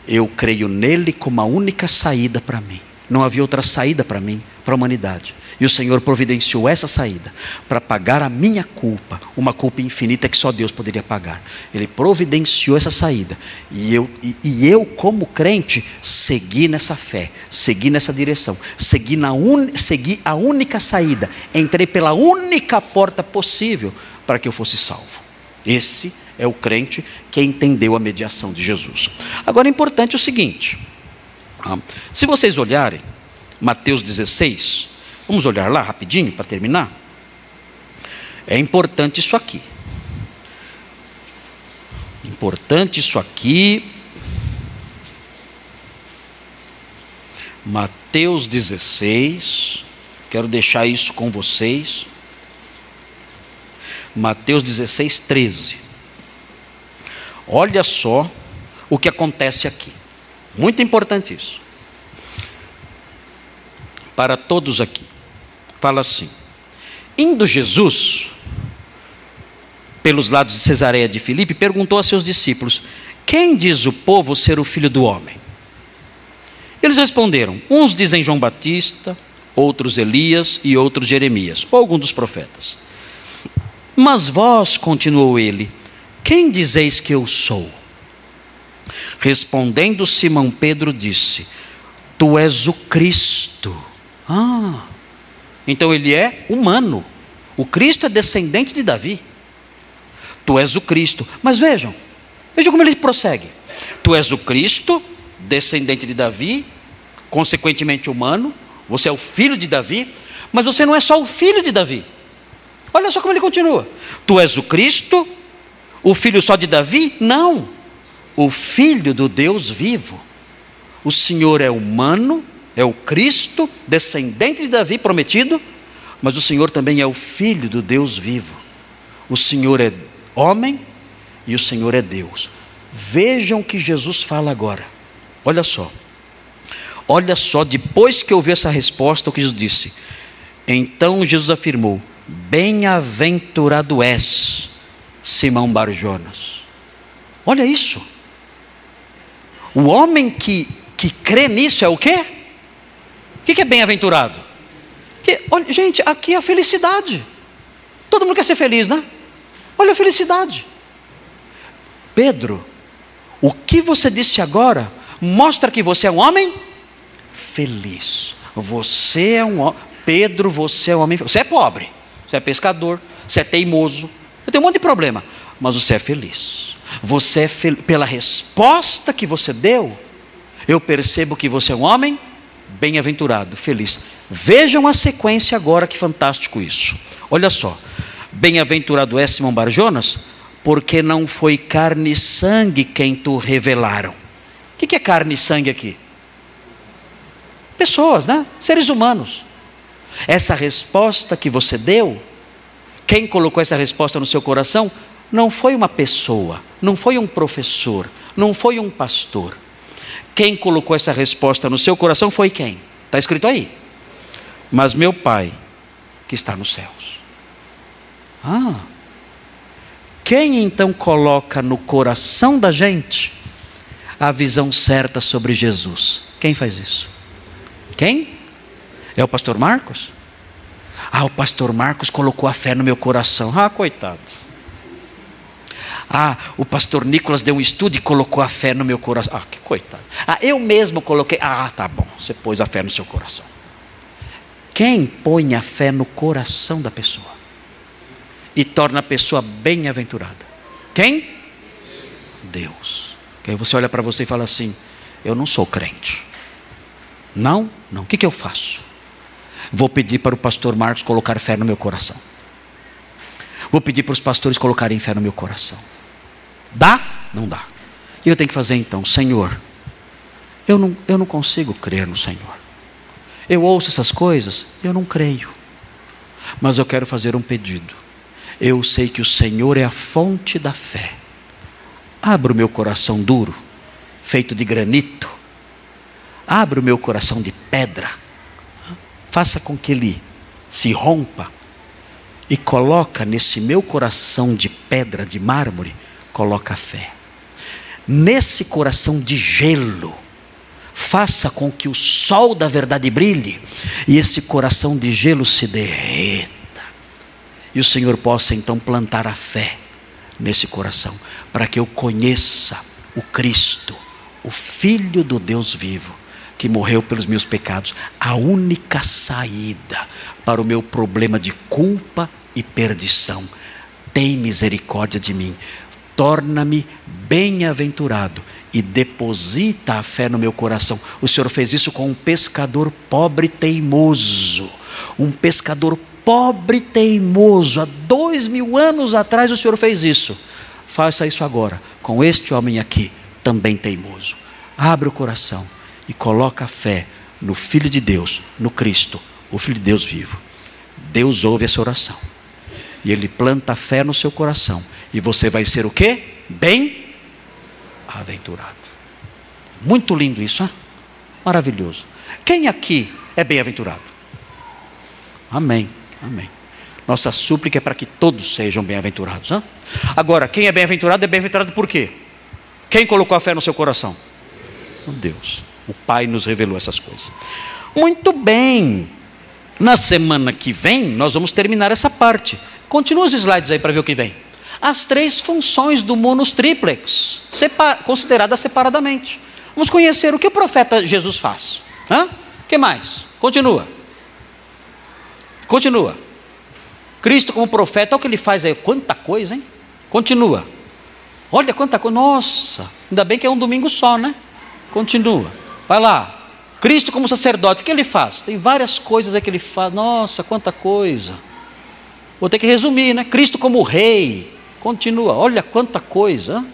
Eu creio nele como a única saída para mim. Não havia outra saída para mim, para a humanidade. E o Senhor providenciou essa saída para pagar a minha culpa, uma culpa infinita que só Deus poderia pagar. Ele providenciou essa saída. E eu, e, e eu como crente, segui nessa fé, segui nessa direção, segui, na un, segui a única saída, entrei pela única porta possível para que eu fosse salvo. Esse é o crente que entendeu a mediação de Jesus. Agora é importante o seguinte: ah, se vocês olharem, Mateus 16, Vamos olhar lá rapidinho para terminar? É importante isso aqui. Importante isso aqui. Mateus 16. Quero deixar isso com vocês. Mateus 16, 13. Olha só o que acontece aqui. Muito importante isso. Para todos aqui fala assim: Indo Jesus pelos lados de Cesareia de Filipe, perguntou a seus discípulos: Quem diz o povo ser o filho do homem? Eles responderam: Uns dizem João Batista, outros Elias e outros Jeremias, ou algum dos profetas. Mas vós, continuou ele, quem dizeis que eu sou? Respondendo Simão Pedro disse: Tu és o Cristo. Ah, então ele é humano. O Cristo é descendente de Davi. Tu és o Cristo. Mas vejam, vejam como ele prossegue. Tu és o Cristo, descendente de Davi, consequentemente humano. Você é o filho de Davi, mas você não é só o filho de Davi. Olha só como ele continua. Tu és o Cristo, o filho só de Davi? Não. O filho do Deus vivo. O Senhor é humano, é o Cristo, descendente de Davi prometido, mas o Senhor também é o Filho do Deus vivo. O Senhor é homem e o Senhor é Deus. Vejam o que Jesus fala agora. Olha só. Olha só, depois que ouviu essa resposta, o que Jesus disse. Então Jesus afirmou: Bem-aventurado és, Simão Barjonas. Olha isso. O homem que, que crê nisso é o quê? O que é bem-aventurado? gente, aqui é a felicidade. Todo mundo quer ser feliz, né? Olha a felicidade. Pedro, o que você disse agora mostra que você é um homem feliz. Você é um Pedro, você é um homem. Você é pobre, você é pescador, você é teimoso, você tem um monte de problema, mas você é feliz. Você é fel... pela resposta que você deu, eu percebo que você é um homem bem-aventurado, feliz. Vejam a sequência agora, que fantástico isso. Olha só. Bem-aventurado é Simão Barjonas, porque não foi carne e sangue quem tu revelaram. O que é carne e sangue aqui? Pessoas, né? Seres humanos. Essa resposta que você deu, quem colocou essa resposta no seu coração, não foi uma pessoa, não foi um professor, não foi um pastor. Quem colocou essa resposta no seu coração foi quem? Está escrito aí. Mas meu Pai, que está nos céus. Ah, quem então coloca no coração da gente a visão certa sobre Jesus? Quem faz isso? Quem? É o pastor Marcos? Ah, o pastor Marcos colocou a fé no meu coração. Ah, coitado. Ah, o pastor Nicolas deu um estudo e colocou a fé no meu coração. Ah, que coitado. Ah, eu mesmo coloquei. Ah, tá bom. Você pôs a fé no seu coração. Quem põe a fé no coração da pessoa e torna a pessoa bem-aventurada? Quem? Deus. Que aí você olha para você e fala assim: Eu não sou crente. Não? Não. O que, que eu faço? Vou pedir para o pastor Marcos colocar fé no meu coração. Vou pedir para os pastores colocarem fé no meu coração. Dá? Não dá. E eu tenho que fazer então, Senhor, eu não, eu não consigo crer no Senhor. Eu ouço essas coisas, eu não creio. Mas eu quero fazer um pedido. Eu sei que o Senhor é a fonte da fé. Abra o meu coração duro, feito de granito. Abra o meu coração de pedra. Faça com que ele se rompa e coloca nesse meu coração de pedra, de mármore, coloca a fé. Nesse coração de gelo, faça com que o sol da verdade brilhe e esse coração de gelo se derreta. E o Senhor possa então plantar a fé nesse coração, para que eu conheça o Cristo, o Filho do Deus vivo, que morreu pelos meus pecados, a única saída para o meu problema de culpa e perdição. Tem misericórdia de mim, torna-me bem-aventurado e deposita a fé no meu coração. O Senhor fez isso com um pescador pobre teimoso. Um pescador pobre teimoso. Há dois mil anos atrás o Senhor fez isso. Faça isso agora com este homem aqui, também teimoso. Abre o coração e coloca a fé no Filho de Deus, no Cristo, o Filho de Deus vivo. Deus ouve essa oração. E Ele planta a fé no seu coração. E você vai ser o quê? Bem aventurado. Muito lindo isso, hein? maravilhoso. Quem aqui é bem-aventurado? Amém, amém. Nossa súplica é para que todos sejam bem-aventurados. Agora, quem é bem-aventurado é bem-aventurado por quê? Quem colocou a fé no seu coração? Deus. O Pai nos revelou essas coisas. Muito bem. Na semana que vem, nós vamos terminar essa parte. Continua os slides aí para ver o que vem as três funções do munus triplex, consideradas separadamente. Vamos conhecer o que o profeta Jesus faz. O que mais? Continua. Continua. Cristo como profeta, olha o que ele faz aí. Quanta coisa, hein? Continua. Olha quanta coisa. Nossa, ainda bem que é um domingo só, né? Continua. Vai lá. Cristo como sacerdote, o que ele faz? Tem várias coisas que ele faz. Nossa, quanta coisa. Vou ter que resumir, né? Cristo como rei, Continua, olha quanta coisa,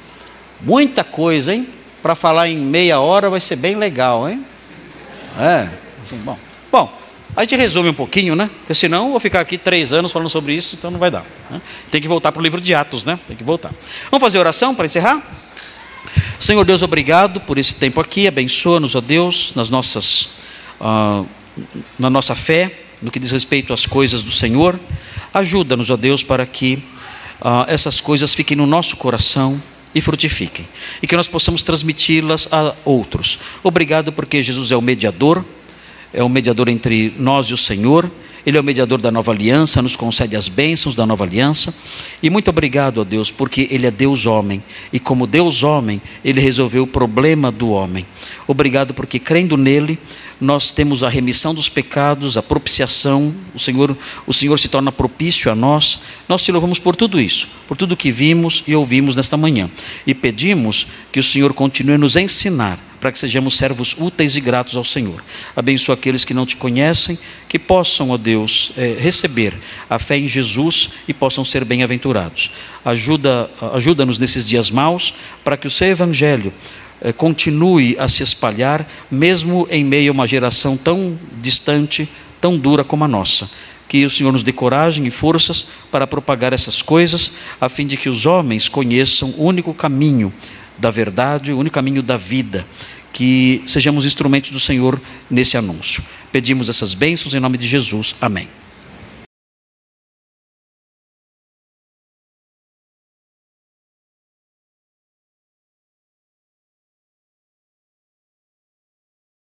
muita coisa, hein? Para falar em meia hora vai ser bem legal, hein? É, assim, bom. Bom, a gente resume um pouquinho, né? Porque senão eu vou ficar aqui três anos falando sobre isso, então não vai dar. Né? Tem que voltar para o livro de Atos, né? Tem que voltar. Vamos fazer oração para encerrar? Senhor Deus, obrigado por esse tempo aqui. Abençoa-nos, ó Deus, nas nossas, uh, na nossa fé, no que diz respeito às coisas do Senhor. Ajuda-nos, ó Deus, para que uh, essas coisas fiquem no nosso coração e frutifiquem, e que nós possamos transmiti-las a outros. Obrigado porque Jesus é o mediador, é o mediador entre nós e o Senhor. Ele é o mediador da nova aliança, nos concede as bênçãos da nova aliança. E muito obrigado a Deus, porque Ele é Deus homem. E como Deus homem, Ele resolveu o problema do homem. Obrigado porque crendo nele, nós temos a remissão dos pecados, a propiciação, o Senhor, o Senhor se torna propício a nós. Nós te louvamos por tudo isso, por tudo que vimos e ouvimos nesta manhã. E pedimos que o Senhor continue a nos ensinar para que sejamos servos úteis e gratos ao Senhor. Abençoa aqueles que não te conhecem, que possam, ó Deus, é, receber a fé em Jesus e possam ser bem-aventurados. Ajuda, ajuda-nos nesses dias maus para que o seu evangelho eh, continue a se espalhar, mesmo em meio a uma geração tão distante, tão dura como a nossa. Que o Senhor nos dê coragem e forças para propagar essas coisas, a fim de que os homens conheçam o único caminho da verdade, o único caminho da vida. Que sejamos instrumentos do Senhor nesse anúncio. Pedimos essas bênçãos em nome de Jesus. Amém.